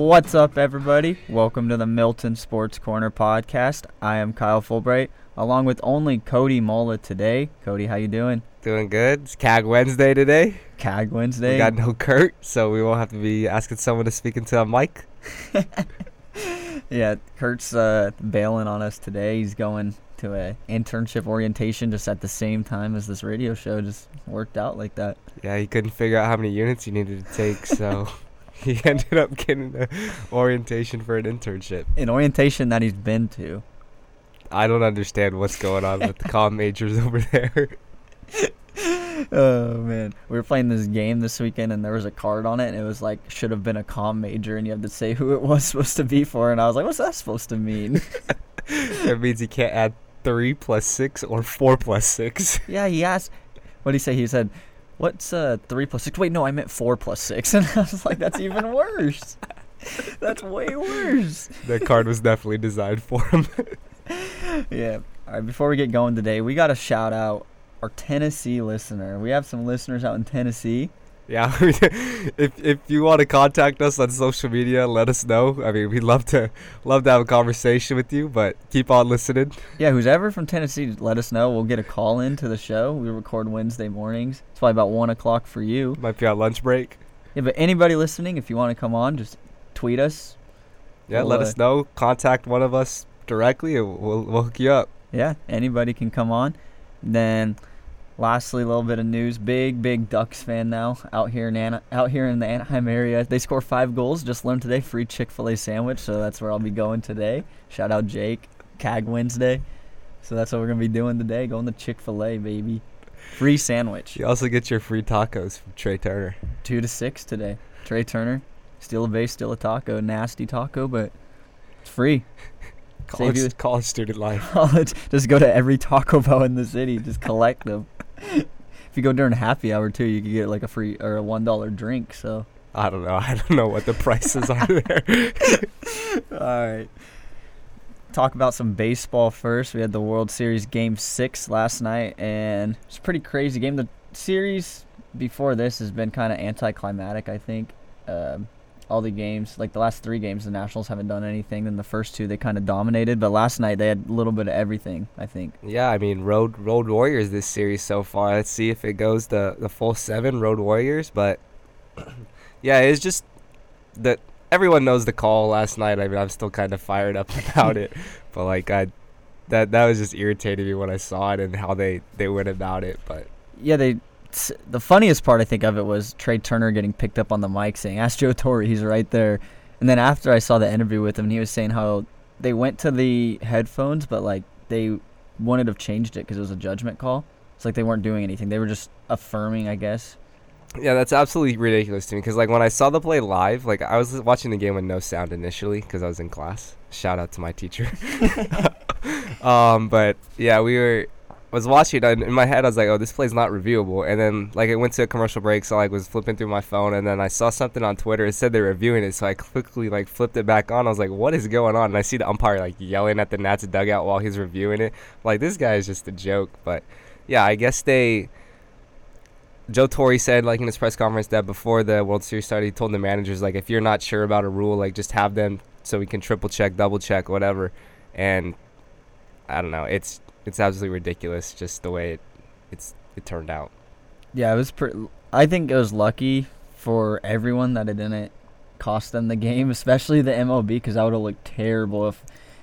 What's up, everybody? Welcome to the Milton Sports Corner podcast. I am Kyle Fulbright, along with only Cody Mola today. Cody, how you doing? Doing good. It's CAG Wednesday today. CAG Wednesday. We got no Kurt, so we won't have to be asking someone to speak into a mic. yeah, Kurt's uh, bailing on us today. He's going to a internship orientation just at the same time as this radio show. Just worked out like that. Yeah, he couldn't figure out how many units he needed to take, so he ended up getting an orientation for an internship. An orientation that he's been to. I don't understand what's going on with the comm majors over there. Oh man, we were playing this game this weekend, and there was a card on it, and it was like should have been a comm major, and you have to say who it was supposed to be for, and I was like, what's that supposed to mean? that means he can't add three plus six or four plus six. yeah, he asked. What did he say? He said, "What's uh three plus six? Wait, no, I meant four plus six, and I was like, that's even worse. that's way worse. that card was definitely designed for him. Yeah. All right. Before we get going today, we got to shout out our Tennessee listener. We have some listeners out in Tennessee. Yeah, if if you want to contact us on social media, let us know. I mean, we'd love to love to have a conversation with you, but keep on listening. Yeah, who's ever from Tennessee, let us know. We'll get a call in to the show. We record Wednesday mornings. It's probably about one o'clock for you. Might be on lunch break. Yeah, but anybody listening, if you want to come on, just tweet us. Yeah, We'll, let uh, us know. Contact one of us directly, and we'll we'll hook you up. Yeah, anybody can come on. Then, lastly, a little bit of news. Big, big Ducks fan now out here in Ana- out here in the Anaheim area. They score five goals. Just learned today, free Chick Fil A sandwich. So that's where I'll be going today. Shout out Jake, CAG Wednesday. So that's what we're gonna be doing today. Going to Chick Fil A, baby. Free sandwich. You also get your free tacos from Trea Turner. Two to six today. Trea Turner, still a base, still a taco, nasty taco, but it's free. College, college student life. College, just go to every Taco Bell in the city, just collect them. If you go during happy hour too, you could get like a free or a one dollar drink. So, I don't know. I don't know what the prices are there. all right. Talk about some baseball first. We had the World Series Game Six last night, and it's a pretty crazy game. The series before this has been kind of anticlimactic. I think um, all the games, like the last three games, the Nationals haven't done anything. Then the first two they kind of dominated, but last night they had a little bit of everything. I think. yeah, I mean, road road warriors this series so far. Let's see if it goes the the full seven road warriors. But yeah, it's just that everyone knows the call last night. I mean, I'm still kind of fired up about it, but like I. That, that was just irritating me when I saw it and how they, they went about it. But yeah, they. S- The funniest part I think of it was Trea Turner getting picked up on the mic saying, "Ask Joe Torre, he's right there." And then after I saw the interview with him, he was saying how they went to the headphones, but like they wanted to have changed it because it was a judgment call. It's like they weren't doing anything; they were just affirming, I guess. Yeah, that's absolutely ridiculous to me because like when I saw the play live, like I was watching the game with no sound initially because I was in class. Shout out to my teacher. um, but yeah, we were was watching and in my head I was like, oh, this play's not reviewable. And then like it went to a commercial break, so I like was flipping through my phone and then I saw something on Twitter. It said they're reviewing it, so I quickly like flipped it back on. I was like, what is going on? And I see the umpire like yelling at the Nats dugout while he's reviewing it. Like this guy is just a joke. But yeah, I guess they. Joe Torre said, like in his press conference, that before the World Series started, he told the managers, like, if you're not sure about a rule, like, just have them so we can triple check, double check, whatever. And I don't know, it's it's absolutely ridiculous, just the way it it's it turned out. Yeah, it was. Pre- I think it was lucky for everyone that it didn't cost them the game, especially the MLB, because that would have looked terrible if.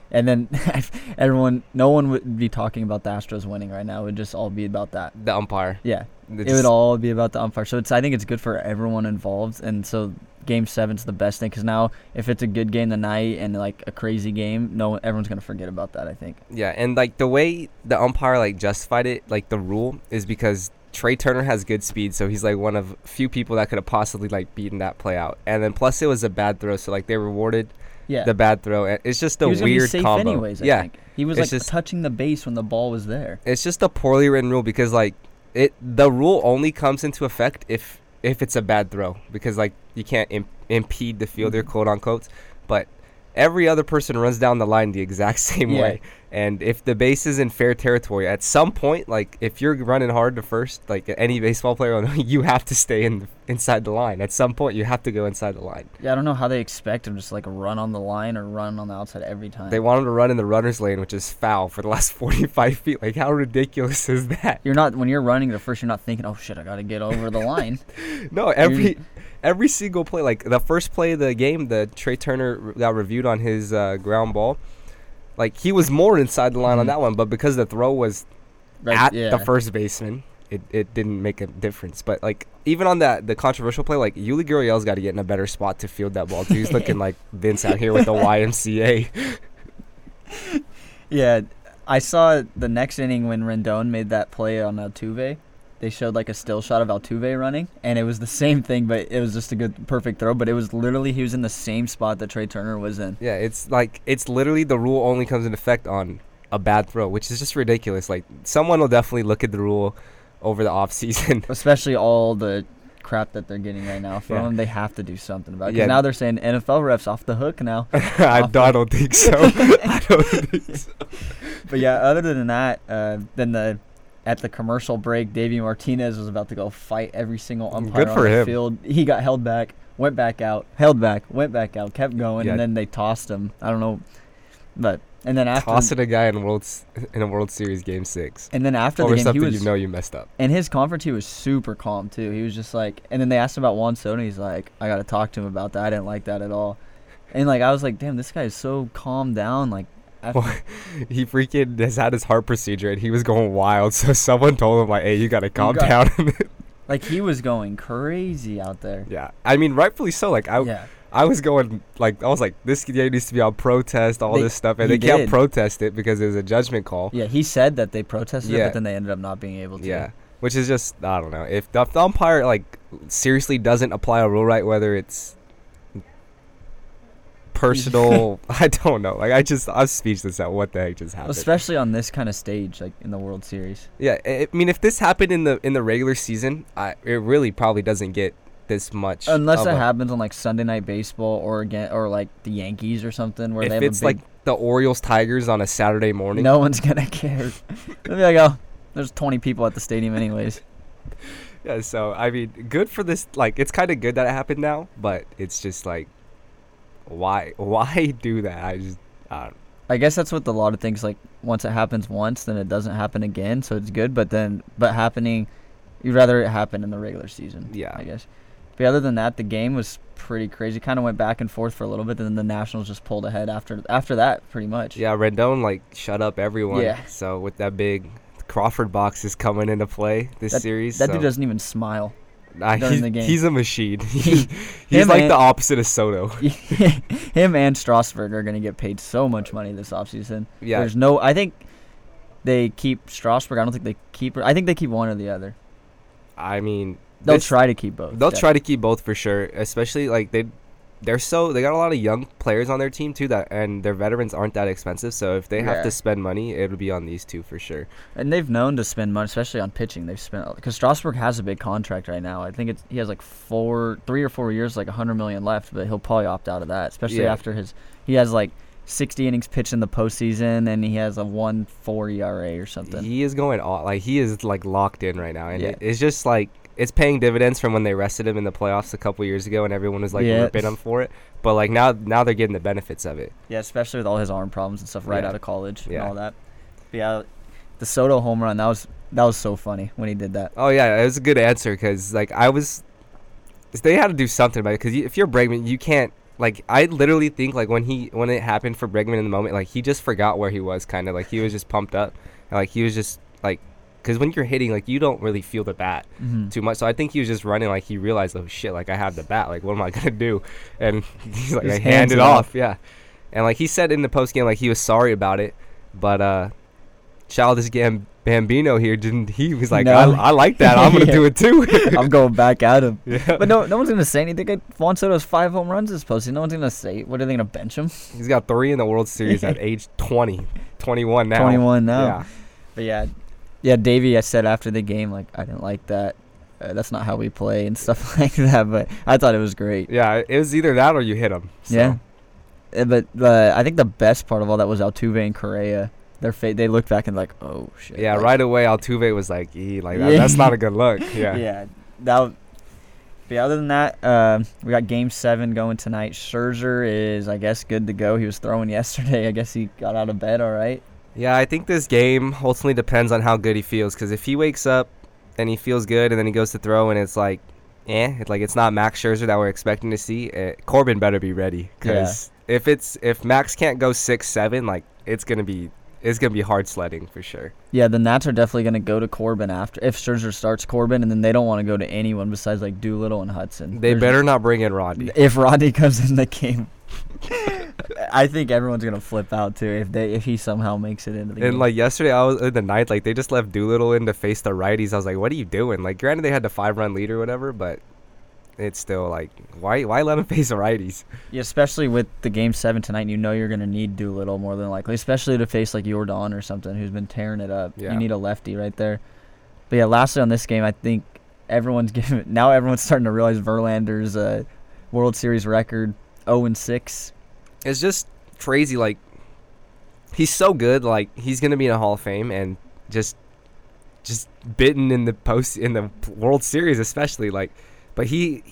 And then everyone, no one would be talking about the Astros winning right now. It would just all be about that. The umpire, Yeah, it it would all be about the umpire. So it's I think it's good for everyone involved, and so Game Seven's the best thing because now if it's a good game tonight and like a crazy game, no everyone's gonna forget about that. I think. Yeah, and like the way the umpire like justified it, like the rule is because Trea Turner has good speed, so he's like one of few people that could have possibly like beaten that play out. And then plus it was a bad throw, so like they rewarded Yeah. the bad throw. And It's just a he was gonna be weird combo. anyways. I yeah, think. he was it's like just- touching the base when the ball was there. it's just a poorly written rule because like it the rule only comes into effect if if it's a bad throw because like you can't Im- impede the fielder Mhm. quote unquote but every other person runs down the line the exact same Yeah. way And if the base is in fair territory, at some point, like if you're running hard to first, like any baseball player, you have to stay in inside the line. At some point, you have to go inside the line. Yeah, I don't know how they expect him just like run on the line or run on the outside every time. They want him to run in the runner's lane, which is foul for the last 45 feet. Like, how ridiculous is that? You're not when you're running to first. You're not thinking, "Oh shit, I gotta get over the line." No, every every single play, like the first play of the game, the Trea Turner got reviewed on his uh, ground ball. Like he was more inside the line on Mhm. that one, but because the throw was Right, at yeah. the first baseman, it, it didn't make a difference. But like even on that the controversial play, like Yuli Gurriel's got to get in a better spot to field that ball. Too. He's looking like Vince out here with the YMCA. Yeah, I saw the next inning when Rendon made that play on Altuve. They showed like a still shot of Altuve running, and it was the same thing, but it was just a good, perfect throw. But it was literally he was in the same spot that Trea Turner was in. Yeah, it's like it's literally the rule only comes into effect on a bad throw, which is just ridiculous. Like someone will definitely look at the rule over the off season. Especially all the crap that they're getting right now from Yeah. them. They have to do something about it. Yeah. now they're saying NFL refs off the hook now. I, I the- don't think so. I don't think so. But yeah, other than that, uh, then the at the commercial break, Davey Martinez was about to go fight every single umpire Good on the him. field. He got held back, went back out, held back, went back out, kept going, Yeah. and then they tossed him. I don't know, but and then after Tossing a guy in world's in a World Series game six and then after the game, he was you know you messed up. in his conference. He was super calm too. He was just like, and then they asked him about Juan Soto. He's like, I got to talk to him about that. I didn't like that at all. And like I was like, damn, this guy is so calm down. Like, Well, he freaking has had his heart procedure and he was going wild. So someone told him like, "Hey, you gotta calm got- down." like he was going crazy out there. yeah, I mean, rightfully so. Like I, yeah. I was going like I was like, this game needs to be on protest, all They- this stuff, and he they can't protest it because it was a judgment call. Yeah, he said that they protested it, but then they ended up not being able to. Yeah, which is just I don't know if the, if the umpire like seriously doesn't apply a rule right, whether it's personal, I don't know. Like I just I'm speechless at what the heck just happened. Especially on this kind of stage, like in the World Series. yeah, I mean if this happened in the in the regular season, I it really probably doesn't get this much. Unless it a- happens on like Sunday night baseball or again or like the Yankees or something where they If have it's big like the Orioles Tigers on a Saturday morning, no one's gonna care. They'll be like, oh, there's 20 people at the stadium anyways. Yeah, so I mean, good for this. Like, it's kind of good that it happened now, but it's just like, why, why do that? I just, I. I guess that's what a lot of things like. Once it happens once, then it doesn't happen again, so it's good. But then, but happening, you'd rather it happen in the regular season. Yeah. I guess. But other than that, the game was pretty crazy. Kind of went back and forth for a little bit, and then the Nationals just pulled ahead after after that, pretty much. Yeah, Rendon like shut up everyone. Yeah. So with that big Crawford box is coming into play this series. That so, dude doesn't even smile. Nah, he's, he's a machine. he's like and- the opposite of Soto. Him and Strasburg are gonna get paid so much money this offseason. Yeah. There's no. I think they keep Strasburg. I don't think they keep. I think they keep one or the other. I mean, They'll this- try to keep both. They'll yeah. try to keep both for sure, especially like they they're so they got a lot of young players on their team too that and their veterans aren't that expensive. So if they have Yeah. to spend money, it'll be on these two for sure. And they've known to spend money, especially on pitching. They've spent because Strasburg has a big contract right now. I think it's he has like four, three or four years, like a hundred million left. But he'll probably opt out of that, especially Yeah. after his he has like sixty innings pitched in the postseason, and he has a one four ERA or something. He is going all like he is like locked in right now, and Yeah. it, it's just like it's paying dividends from when they rested him in the playoffs a couple years ago, and everyone was like Yeah. ripping him for it. But like now, now they're getting the benefits of it. Yeah, especially with all his arm problems and stuff right Yeah. out of college and all that. But yeah, the Soto home run that was that was so funny when he did that. Oh yeah, it was a good answer because like I was, they had to do something about it because if you're Bregman, you can't like I literally think like when he when it happened for Bregman in the moment, like he just forgot where he was, kind of like he was just pumped up, and, like he was just like, because when you're hitting, like you don't really feel the bat Mhm. too much. So I think he was just running like he realized, oh shit, like I have the bat, like what am I gonna do? And he's like, I hand it off. off, yeah. And like he said in the post game, like he was sorry about it, but uh, Childish Gam- Bambino here didn't. He was like, No. I, I like that. I'm gonna do it too. I'm going back at him. yeah. But no, no one's gonna say anything. Juan Soto's five home runs this postseason. No one's gonna say. What are they gonna bench him? He's got three in the World Series at age 20, 21 now. 21 now. Yeah. But yeah, yeah. Davey, I said after the game, like I didn't like that. Uh, that's not how we play and stuff like that. But I thought it was great. Yeah, it was either that or you hit him. So. Yeah. Uh, But uh, I think the best part of all that was Altuve and Correa. their fa- they look back and like, oh shit. Yeah, like, right away Altuve was like, "E, like that, that's not a good look." Yeah. Yeah, that. But yeah, other than that, um, we got Game Seven going tonight. Scherzer is, I guess, good to go. He was throwing yesterday. I guess he got out of bed all right. Yeah, I think this game ultimately depends on how good he feels. Because if he wakes up and he feels good, and then he goes to throw, and it's like, eh, it's like it's not Max Scherzer that we're expecting to see. Uh, Corbin better be ready. Because if it's if Max can't go six seven, like it's gonna be it's gonna be hard sledding for sure. Yeah, the Nats are definitely going to go to Corbin after if Scherzer starts Corbin, and then they don't want to go to anyone besides like Doolittle and Hudson. They There's- better not bring in Rodney. If Rodney comes in the game, I think everyone's gonna flip out too if they if he somehow makes it into the And game. like yesterday, I was in the ninth. Like they just left Doolittle in to face the righties. I was like, "What are you doing?" Like, granted, they had the five run lead or whatever, but it's still like, why why let him face the righties? Yeah, especially with the game seven tonight, you know you're gonna need Doolittle more than likely, especially to face like Yordan or something who's been tearing it up. Yeah. You need a lefty right there. But yeah, lastly on this game, I think everyone's giving now everyone's starting to realize Verlander's uh, World Series record 0 and 6. It's just crazy. Like he's so good. Like he's gonna be in a Hall of Fame and just just bitten in the post in the World Series, especially like. But he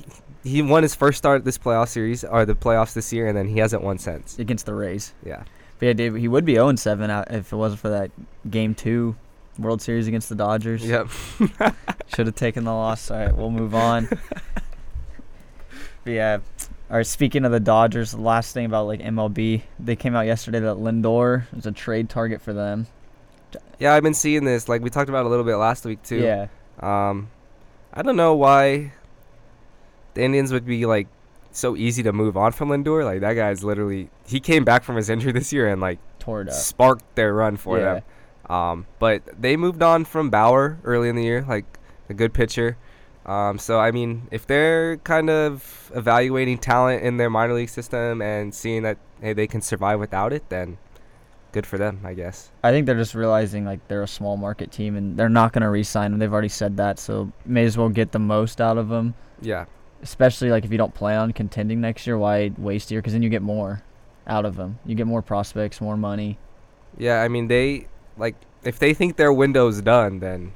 he won his first start at this playoff series or the playoffs this year, and then he hasn't won since. against the Rays. Yeah. But yeah, Dave, he would be 0 and 7 out if it wasn't for that game two World Series against the Dodgers. Yep. Should have taken the loss. All right, we'll move on. but yeah. All right, speaking of the Dodgers, the last thing about like MLB, they came out yesterday that Lindor is a trade target for them. Yeah, I've been seeing this. Like we talked about a little bit last week too. Yeah. Um, I don't know why the Indians would be like so easy to move on from Lindor. Like that guy's literally he came back from his injury this year and like Tore it up. sparked their run for Yeah. them. Um, but they moved on from Bauer early in the year, like a good pitcher. Um, so I mean, if they're kind of evaluating talent in their minor league system and seeing that hey they can survive without it, then good for them, I guess. I think they're just realizing like they're a small market team and they're not going to re-sign them. They've already said that, so may as well get the most out of them. Yeah, Especially like if you don't plan on contending next year, why waste year? Because then you get more out of them. You get more prospects, more money. yeah. I mean, they like if they think their window's done, then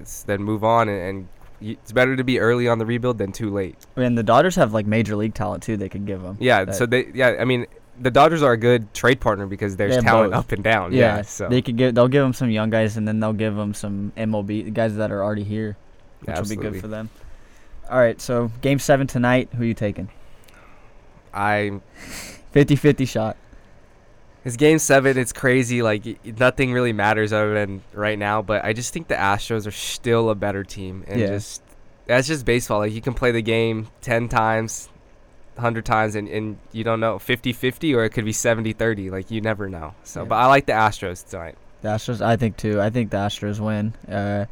it's then move on and. and it's better to be early on the rebuild than too late. I mean, the Dodgers have like major league talent too. They could give them. Yeah, That- so they yeah, I mean the Dodgers are a good trade partner because there's talent both. up and down. Yeah, Yeah, so they could give. They'll give them some young guys, and then they'll give them some MLB guys that are already here, which will be good for them. All right, so game seven tonight. Who you taking? I 50-50 shot. It's game seven. It's crazy. Like nothing really matters other than right now. But I just think the Astros are still a better team, and Yeah. just that's just baseball. Like you can play the game ten times, hundred times, and, and you don't know 50-50 or it could be 70-30. Like you never know. So, Yeah. but I like the Astros tonight. The Astros, I think too. I think the Astros win. Uh,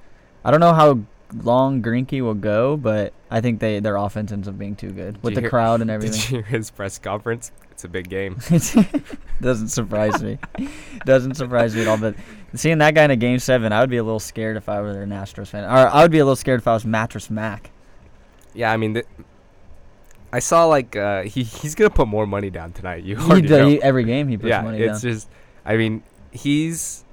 I don't know how long Greinke will go, but I think they their offense ends up being too good with the hear- crowd and everything. Did you hear his press conference? It's a big game. Doesn't surprise me. Doesn't surprise me at all. But seeing that guy in a game seven, I would be a little scared if I were an Astros fan. Or I would be a little scared if I was Mattress Mac. Yeah, I mean, th- I saw like uh, he he's gonna put more money down tonight. You He, already do- know. he- every game he puts yeah, money it's down. just, I mean, he's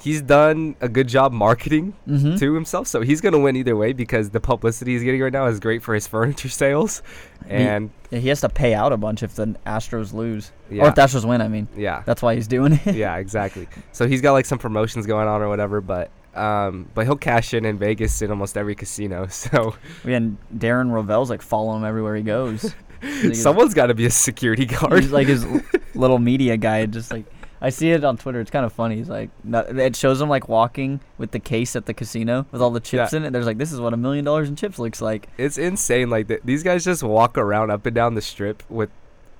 he's done a good job marketing mm-hmm. to himself, so he's gonna win either way because the publicity he's getting right now is great for his furniture sales, and Yeah, he has to pay out a bunch if the Astros lose, or if the Astros win. I mean, yeah, that's why he's doing it. yeah, exactly. So he's got like some promotions going on or whatever, but. Um, but he'll cash in in Vegas in almost every casino. So Yeah, and Darren Rovell's like following him everywhere he goes. Someone's got to be a security guard. He's like his little media guy. Just like I see it on Twitter. It's kind of funny. He's like, it shows him like walking with the case at the casino with all the chips Yeah. in it. There's like, this is what a million dollars in chips looks like. It's insane. Like th- these guys just walk around up and down the strip with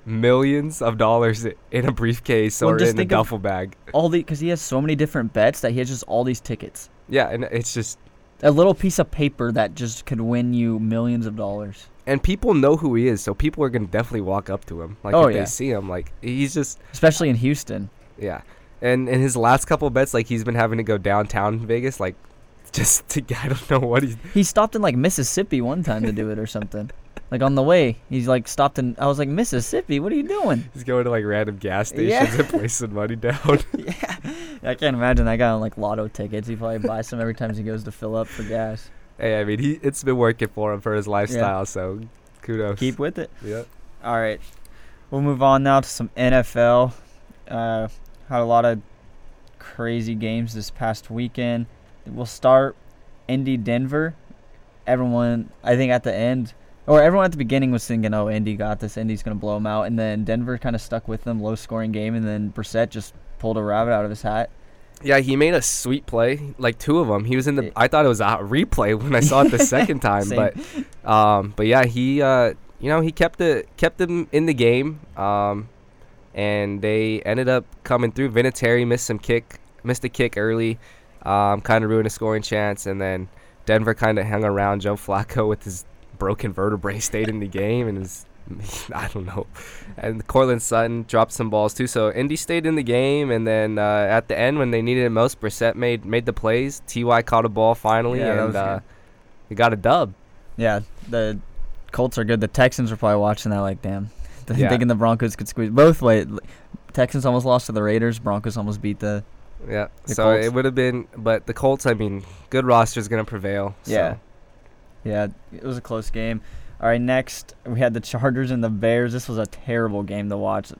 millions of dollars in a briefcase Well, or in a duffel bag. All the because he has so many different bets that he has just all these tickets. Yeah, and it's just A little piece of paper that just could win you millions of dollars. and people know who he is, so people are gonna definitely walk up to him. Like Oh, if yeah. they see him, like he's just Especially in Houston. Yeah. And in his last couple bets, like he's been having to go downtown Vegas, like just to I don't know what he's He stopped in like Mississippi one time to do it or something. Like on the way, he's like stopped in. I was like Mississippi, what are you doing? he's going to like random gas stations Yeah. and placing money down. yeah, I can't imagine that guy on like lotto tickets. He probably buys some every time he goes to fill up for gas. hey, I mean he it's been working for him for his lifestyle, so kudos. Keep with it. yeah. All right, we'll move on now to some NFL. Uh, had a lot of crazy games this past weekend. We'll start Indy Denver. Everyone, I think at the end, or everyone at the beginning was thinking, "Oh, Indy got this. Indy's gonna blow them out." And then Denver kind of stuck with them, low scoring game, and then Brissett just pulled a rabbit out of his hat. Yeah, he made a sweet play, like two of them. He was in the. I thought it was a replay when I saw it the second time, but um, but yeah, he uh, you know, he kept it kept them in the game, um, and they ended up coming through. Vinatieri missed some kick, missed a kick early, um, kind of ruined a scoring chance, and then Denver kind of hung around. Joe Flacco with his broken vertebrae stayed in the game, and his I don't know. And Courtland Sutton dropped some balls too. So Indy stayed in the game, and then uh, at the end when they needed it most, Brissett made made the plays. Ty caught a ball finally, Yeah, and uh, they got a dub. Yeah, the Colts are good. The Texans were probably watching that like, damn, Yeah. thinking the Broncos could squeeze both ways. Texans almost lost to the Raiders. Broncos almost beat the. Yeah. The so Colts. it would have been, but the Colts. I mean, good roster is gonna prevail. so. Yeah. Yeah, it was a close game. All right, next we had the Chargers and the Bears. This was a terrible game to watch.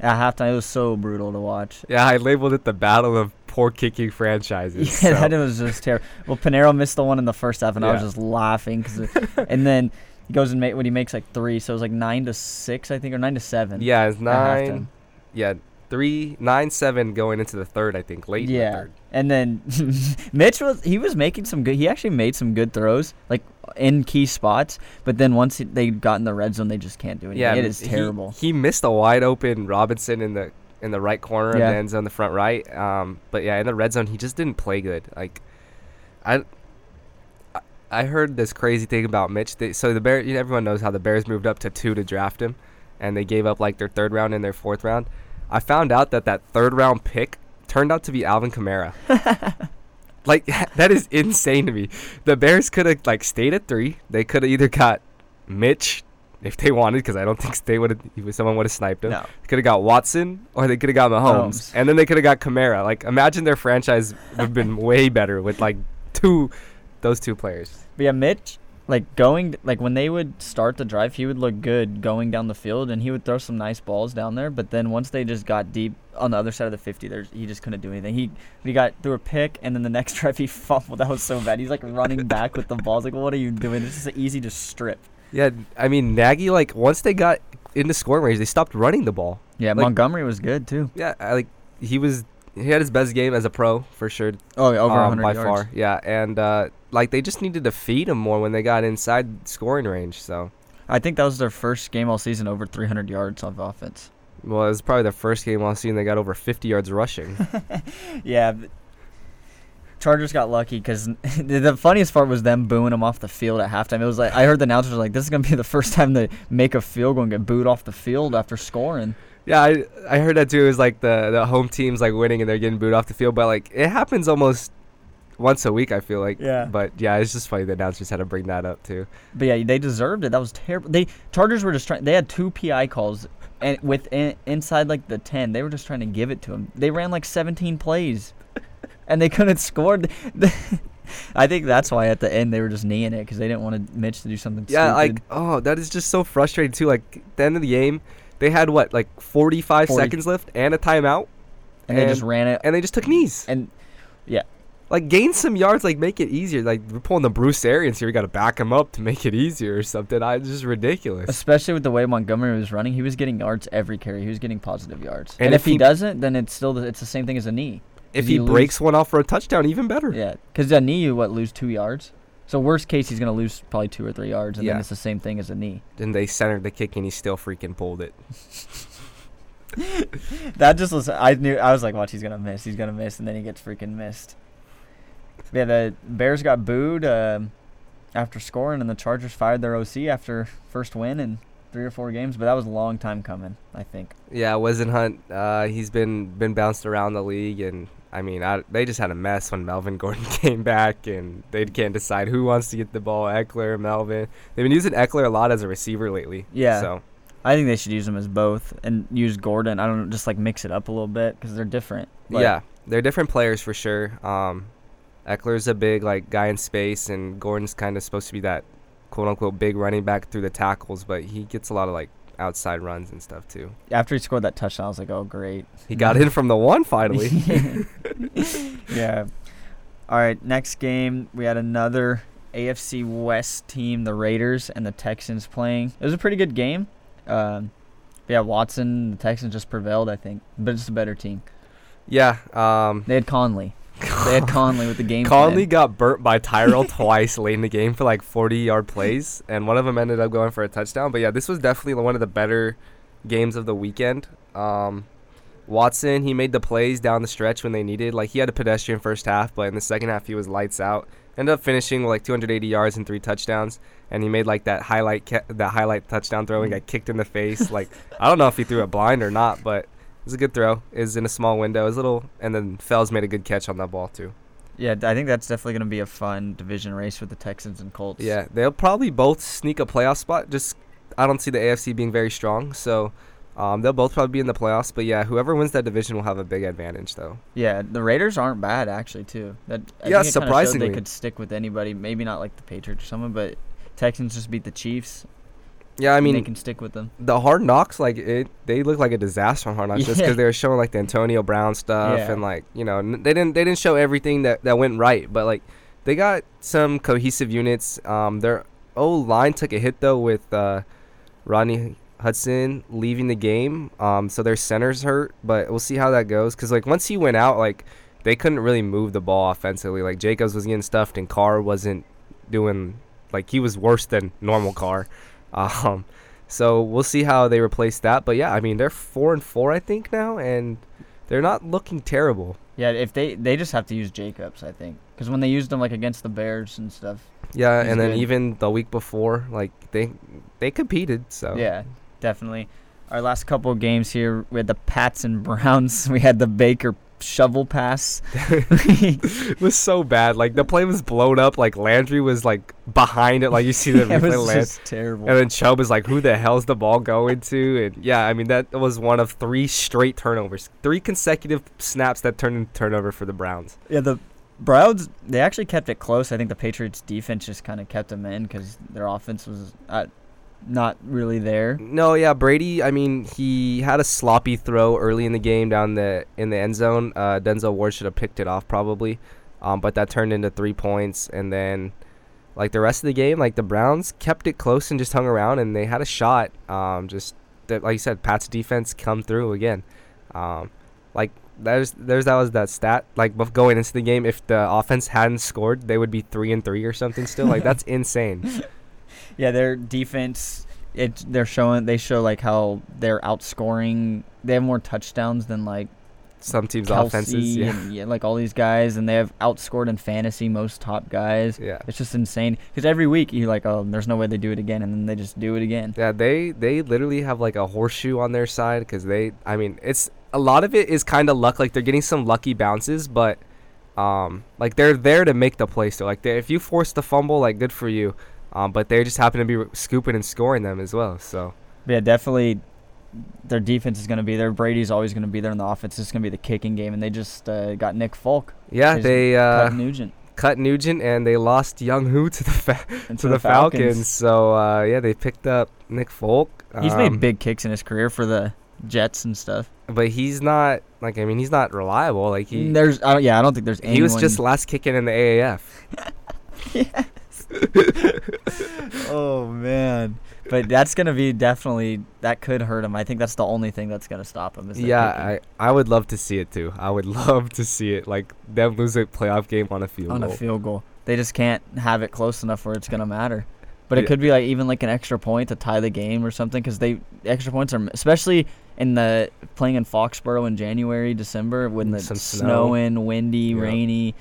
At halftime, it was so brutal to watch. Yeah, I labeled it the battle of poor kicking franchises. Yeah, so- that was just terrible. Well, Piñeiro missed the one in the first half, and I was just laughing. Cause it- and then he goes and make when he makes like three, so it was like nine to six, I think, or nine to seven. yeah, it's nine. Yeah, three, nine, seven going into the third. I think late. in the Yeah, third. and then Mitch was he was making some good. He actually made some good throws, like in key spots. But then once he, they got in the red zone, they just can't do anything. Yeah, it is is he- terrible. He, missed a wide open Robinson in the in the right corner of Yeah. the end zone, the front right. Um, but yeah, in the red zone, he just didn't play good. Like, I. I- heard this crazy thing about Mitch. They, so the Bears, you know, everyone knows how the Bears moved up to two to draft him, and they gave up like their third round and their fourth round. I found out that that third round pick turned out to be Alvin Kamara. like that is insane to me. The Bears could have like stayed at three. They could have either got Mitch if they wanted, because I don't think they would have. Someone would have sniped him. No. Could have got Watson, or they could have got Mahomes, Mahomes. and then they could have got Kamara. Like imagine their franchise would have been way better with like two, those two players. But yeah, Mitch, like going, like when they would start the drive, he would look good going down the field, and he would throw some nice balls down there. But then once they just got deep on the other side of the fifty, there's he just couldn't do anything. He he got through a pick, and then the next drive he fumbled. That was so bad. He's like running back with the balls. Like, what are you doing? This is easy to strip. Yeah, I mean Nagy. Like once they got into scoring range, they stopped running the ball. Yeah, Like- Montgomery was good too. Yeah, I, like he was. He had his best game as a pro for sure. Oh, yeah, over um, 100 by yards. far. Yeah, and uh, like they just needed to feed him more when they got inside scoring range. So, I think that was their first game all season over 300 yards of offense. well, it was probably the first game all season they got over 50 yards rushing. Yeah. Chargers got lucky because the funniest part was them booing him off the field at halftime. It was like I heard the announcers were like, "This is gonna be the first time they make a field goal and get booed off the field after scoring." yeah, I I heard that too. It was like the the home team's like winning and they're getting booed off the field, but like it happens almost once a week. I feel like. Yeah. But yeah, it's just funny the announcers had to bring that up too. But yeah, they deserved it. That was terrible. They Chargers were just trying. They had two PI calls, and with inside like the 10, they were just trying to give it to him. They ran like 17 plays, and they couldn't score. I think that's why at the end they were just kneeing it because they didn't want Mitch to do something. Yeah, like oh, that is just so frustrating too. Like the end of the game, they had what like 45 40. seconds left and a timeout, and they just ran it. and they just took knees. And yeah, like gain some yards, like make it easier. Like we're pulling the Bruce Arians here, we got to back him up to make it easier or something. I it's just ridiculous. especially with the way Montgomery was running, he was getting yards every carry. He was getting positive yards. And And, if if he, he- doesn't, then it's still the, it's the same thing as a knee. If he lose- breaks one off for a touchdown, even better. Yeah, because a knee you what lose two yards. So worst case he's gonna lose probably two or three yards, and Yeah. then it's the same thing as a knee. Then they centered the kick and he still freaking pulled it. That just was I knew I was like, watch, he's gonna miss, he's gonna miss, and then he gets freaking missed. Yeah, the Bears got booed um, after scoring, and the Chargers fired their OC after first win, in three or four games, but that was a long time coming. I think. Yeah, Hunt. Uh, he's been been bounced around the league, and I mean, I, they just had a mess when Melvin Gordon came back, and they can't decide who wants to get the ball. Ekeler, Melvin. They've been using Ekeler a lot as a receiver lately. Yeah. So I think they should use them as both and use Gordon. I don't know, just like mix it up a little bit because they're different. Yeah, they're different players for sure. Um, Ekeler's a big like guy in space, and Gordon's kind of supposed to be that quote unquote big running back through the tackles, but he gets a lot of like outside runs and stuff too. After he scored that touchdown, I was like, oh great. He got in from the one finally. yeah. All right. Next game, we had another AFC West team, the Raiders and the Texans playing. It was a pretty good game. Um, yeah, Watson, the Texans just prevailed, I think, but it's a better team. yeah. Um, They had Conley. They had Conley with the game. Conley plan. got burnt by Tyrell twice late in the game for like 40 yard plays, and one of them ended up going for a touchdown. But yeah, this was definitely one of the better games of the weekend. Um, Watson, he made the plays down the stretch when they needed. Like he had a pedestrian first half, but in the second half he was lights out. Ended up finishing with like 280 yards and three touchdowns, and he made like that highlight ca- that highlight touchdown throw and got kicked in the face. like I don't know if he threw it blind or not, but was a good throw. Is in a small window. Is little, and then Fells made a good catch on that ball too. Yeah, I think that's definitely going to be a fun division race with the Texans and Colts. Yeah, they'll probably both sneak a playoff spot. Just I don't see the AFC being very strong, so um, they'll both probably be in the playoffs. But yeah, whoever wins that division will have a big advantage, though. Yeah, the Raiders aren't bad actually too. That I Yeah, surprisingly. they could stick with anybody. Maybe not like the Patriots or someone, but Texans just beat the Chiefs. Yeah, I and they can stick with them. the Hard Knocks, like it, they look like a disaster on Hard Knocks just because they were showing like the Antonio Brown stuff Yeah. and like you know n- they didn't they didn't show everything that that went right, but like they got some cohesive units. Um, their O line took a hit though with uh, Rodney Hudson leaving the game. Um, so their center's hurt, but we'll see how that goes. Cause like once he went out, like they couldn't really move the ball offensively. Like Jacobs was getting stuffed and Carr wasn't doing like he was worse than normal Carr. Um, so we'll see how they replace that. But yeah, I mean they're four and four I think now, and they're not looking terrible. Yeah, if they they just have to use Jacobs, I think, because when they used him like against the Bears and stuff. Yeah, and then good. even the week before, like they they competed. So Yeah, definitely. Our last couple of games here, we had the Pats and Browns. We had the Baker shovel pass. it was so bad. Like the play was blown up. Like Landry was like behind it. Like you see the it replay was land. just terrible. And then Chubb is like, "Who the hell's the ball going to?" And yeah, I mean that was one of three straight turnovers, three consecutive snaps that turned into turnover for the Browns. Yeah, the Browns they actually kept it close. I think the Patriots defense just kind of kept them in because their offense was uh, not really there. No, yeah, Brady. I mean, he had a sloppy throw early in the game down the in the end zone. Uh, Denzel Ward should have picked it off probably, um, but that turned into three points. And then, like the rest of the game, like the Browns kept it close and just hung around, and they had a shot. Um, just that, like you said, Pat's defense come through again. Um, like there's there's that was that stat like going into the game. If the offense hadn't scored, they would be three and three or something. Still, like that's insane. Yeah, their defense. It they're showing they show like how they're outscoring. They have more touchdowns than like Some teams' Kelce offenses, yeah, and yeah, like all these guys, and they have outscored in fantasy most top guys. yeah. It's just insane because every week you're like, oh, there's no way they do it again, and then they just do it again. Yeah, they they literally have like a horseshoe on their side because they. I mean, it's a lot of it is kind of luck. Like they're getting some lucky bounces, but um, like they're there to make the play. So like, they, if you force the fumble, like good for you. Um, but they just happen to be scooping and scoring them as well. So yeah, definitely. Their defense is going to be there. Brady's always going to be there, and the offense is going to be the kicking game. And they just uh, got Nick Folk, yeah, they cut uh, Nugent, cut Nugent and they lost Young Hu to the fa- and to the Falcons. So uh, yeah, they picked up Nick Folk. He's um, made big kicks in his career for the Jets and stuff. but he's not like I mean he's not reliable. Like he there's, I yeah, I don't think there's. he was just last kicking in the AAF. oh man, but that's gonna be definitely that could hurt him. I think that's the only thing that's gonna stop him. Is that Yeah, kicking. I, I would love to see it too. I would love to see it. Like them lose a playoff game on a field on goal. a field goal. They just can't have it close enough where it's gonna matter. But it Yeah. could be like even like an extra point to tie the game or something because they extra points are especially in the playing in Foxborough in January, December when the Some snow. snowing, windy, Yep. rainy,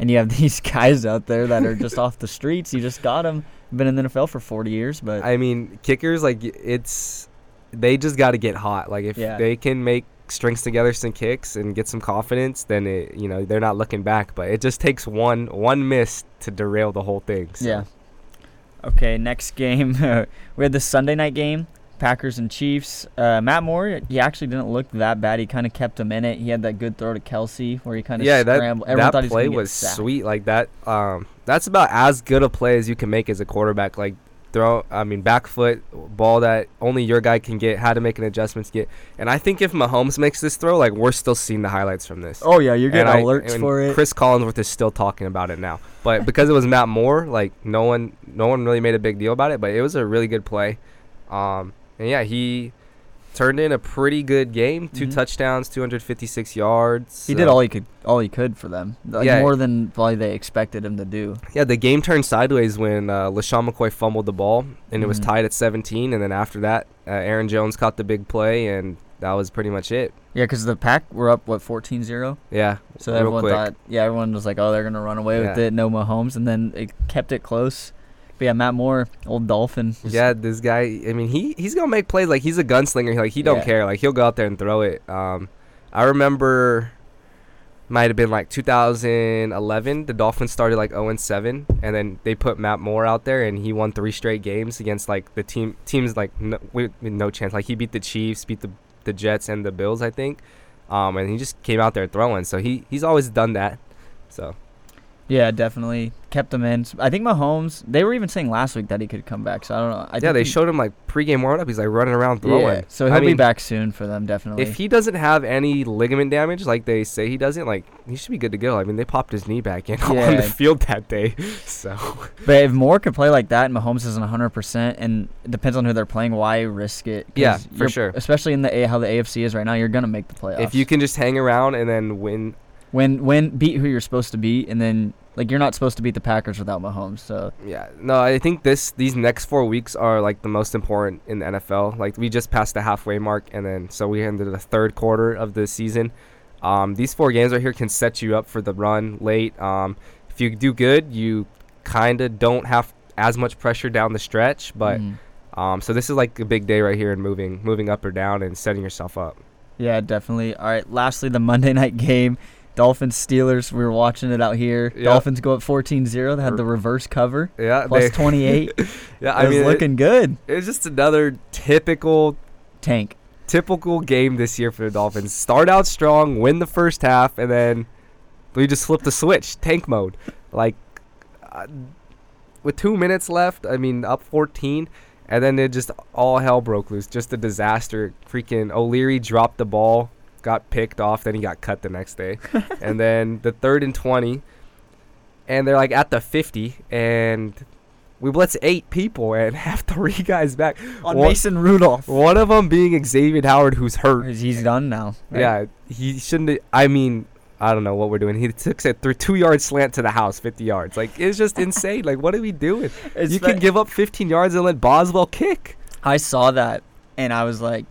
and you have these guys out there that are just off the streets. You just got them. been in the NFL for 40 years, but I mean, kickers like it's they just got to get hot. Like if Yeah. they can make strings together some kicks and get some confidence, then it you know they're not looking back. But it just takes one one miss to derail the whole thing. So. yeah. Okay, next game we had the Sunday night game, Packers and Chiefs. Uh, Matt Moore, he actually didn't look that bad. He kind of kept him in it. He had that good throw to Kelce where he kind of Yeah, that scrambled. Everyone that thought he was play was sweet. Like that, um, that's about as good a play as you can make as a quarterback. Like throw, I mean, back foot ball that only your guy can get. How to make an adjustment to get. And I think if Mahomes makes this throw, like we're still seeing the highlights from this. Oh yeah, you're And getting I- alerts and for it. Cris Collinsworth is still talking about it now, but because it was Matt Moore, like no one, no one really made a big deal about it. But it was a really good play, um, and yeah, he turned in a pretty good game. 2 Mhm. touchdowns, 256 yards. he did all he could, all he could for them. Like Yeah. more than probably they expected him to do. Yeah, the game turned sideways when uh, LeSean McCoy fumbled the ball, and it was Mhm. tied at 17. And then after that, uh, Aaron Jones caught the big play, and that was pretty much it. Yeah, because the pack were up what 14-0. Yeah. So everyone quick. thought, yeah, everyone was like, oh, they're gonna run away with it, no Mahomes, and then it kept it close. But yeah, Matt Moore, old Dolphin. Yeah, this guy. I mean, he he's gonna make plays. Like he's a gunslinger. Like he don't Yeah. care. Like he'll go out there and throw it. Um, I remember, might have been like 2011. The Dolphins started like 0 and 7, and then they put Matt Moore out there, and he won three straight games against like the team teams like no, with, with no chance. Like he beat the Chiefs, beat the the Jets and the Bills, I think. Um, and he just came out there throwing. So he he's always done that. So Yeah, definitely kept him in. I think Mahomes. They were even saying last week that he could come back. So I don't know. I yeah, they he- showed him like pregame warm up. He's like running around throwing. Yeah, so he'll I be mean, back soon for them, definitely. If he doesn't have any ligament damage like they say he doesn't, like he should be good to go. I mean, they popped his knee back in on the field that day, so but if Moore could play like that and Mahomes isn't 100, percent and it depends on who they're playing, why risk it? Yeah, for sure. Especially in the A, how the AFC is right now, you're gonna make the playoffs. if you can just hang around and then win, win, win, beat who you're supposed to beat, and then like you're not supposed to beat the Packers without Mahomes. So yeah, no, I think this these next four weeks are like the most important in the NFL. Like we just passed the halfway mark, and then so we into the third quarter of the season. Um, these four games right here can set you up for the run late. Um, if you do good, you kind of don't have as much pressure down the stretch, but. mm. Um, so this is like a big day right here in moving, moving up or down and setting yourself up. yeah, definitely. All right, lastly, the Monday night game. Dolphins Steelers. We were watching it out here. Yeah. Dolphins go up 14-0. They had the reverse cover. Yeah, Plus they- 28. yeah, I was mean, looking good. it, it's just another typical, Tank. typical game this year for the Dolphins. Start out strong, win the first half, and then we just flip the switch, tank mode. Like uh, with two minutes left, I mean, up 14. And then it just all hell broke loose. Just a disaster. Freaking O'Leary dropped the ball, got picked off, then he got cut the next day. and then the third and 20, and they're like at the 50, and we blitz eight people and have three guys back. On One- Mason Rudolph. One of them being Xavier Howard, who's hurt. He's done now. right? Yeah, he shouldn't. I mean, I don't know what we're doing. He took it through two yard slant to the house, 50 yards. Like, it's just insane. Like, what are we doing? It's you fa- can give up 15 yards and let Boswell kick. I saw that and I was like,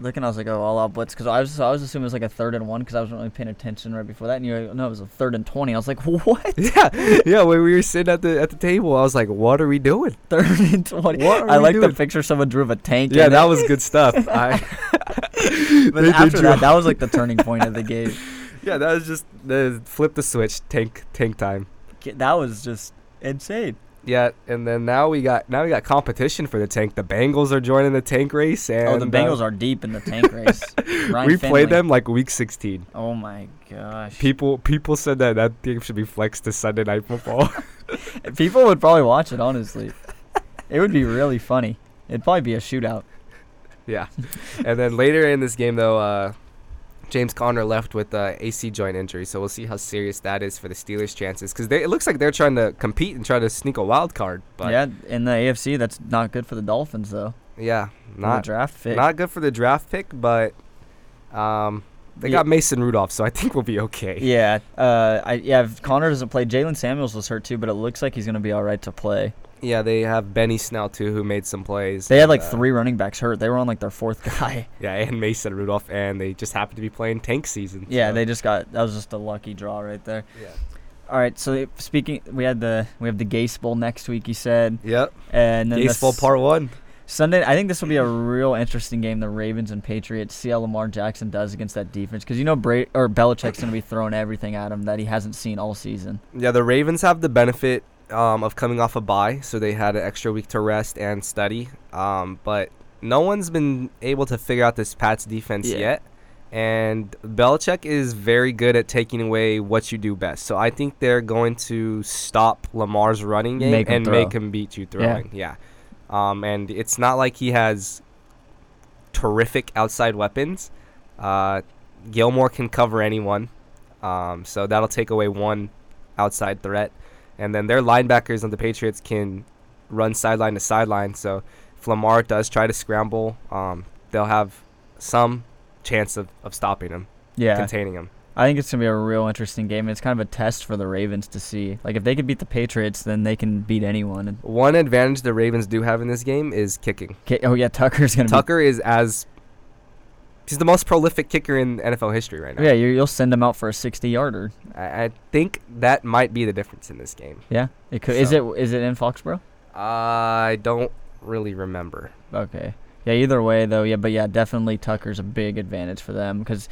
looking. I was like, oh, all out blitz because I was I was assuming it was like a third and one because I wasn't really paying attention right before that. And you're like, no, it was a third and twenty. I was like, what? Yeah, yeah. When we were sitting at the at the table, I was like, "What are we doing?" Third and twenty. What are I like the picture someone drew of a tank. Yeah, that it. was good stuff. I, But They after did that, that was like the turning point of the game. yeah, that was just the flip the switch, tank tank time. That was just insane. Yeah, and then now we got now we got competition for the tank. The Bengals are joining the tank race, and oh, the Bengals uh, are deep in the tank race. We Finley. played them like week 16. Oh my gosh. People people said that that game should be flexed to Sunday night football. People would probably watch it. Honestly, it would be really funny. It'd probably be a shootout. yeah, and then later in this game though, uh, James Conner left with uh, AC joint injury, so we'll see how serious that is for the Steelers' chances. Because it looks like they're trying to compete and try to sneak a wild card. But yeah, in the AFC, that's not good for the Dolphins though. yeah, not draft pick. not good for the draft pick, but um, they Yeah. got Mason Rudolph, so I think we'll be okay. Yeah, uh, I yeah. If Conner doesn't play, Jaylen Samuels was hurt too, but it looks like he's gonna be all right to play. Yeah, they have Benny Snell too, who made some plays. They had like uh, three running backs hurt. They were on like their fourth guy. Yeah, and Mason Rudolph, and they just happened to be playing tank season. yeah, so- they just got that was just a lucky draw right there. Yeah. All right. So speaking, we had the we have the Gase Bowl next week. You said, Yep. and then the Baseball s- part one. Sunday. I think this will be a real interesting game. The Ravens and Patriots. See how Lamar Jackson does against that defense because you know Bra- or Belichick's gonna be throwing everything at him that he hasn't seen all season. Yeah, the Ravens have the benefit um, of coming off a bye, so they had an extra week to rest and study. Um, but no one's been able to figure out this Pats defense Yeah. yet. And Belichick is very good at taking away what you do best. So I think they're going to stop Lamar's running game Make and make him beat you throwing. Yeah. Um, and it's not like he has terrific outside weapons. Uh, Gilmore can cover anyone. Um, so that'll take away one outside threat. And then their linebackers on the Patriots can run sideline to sideline. So if Lamar does try to scramble, um, they'll have some chance of, of stopping him, Yeah, containing him. I think it's gonna be a real interesting game. It's kind of a test for the Ravens to see. Like if they could beat the Patriots, then they can beat anyone. One advantage the Ravens do have in this game is kicking. Ki- oh yeah, Tucker's gonna Tucker is as he's the most prolific kicker in NFL history right now. Yeah, you, you'll send him out for a sixty-yarder. I, I think that might be the difference in this game. Yeah, it could. Is it So- is it in Foxborough? I don't really remember. Okay. Yeah. Either way, though. Yeah, but yeah, definitely Tucker's a big advantage for them because.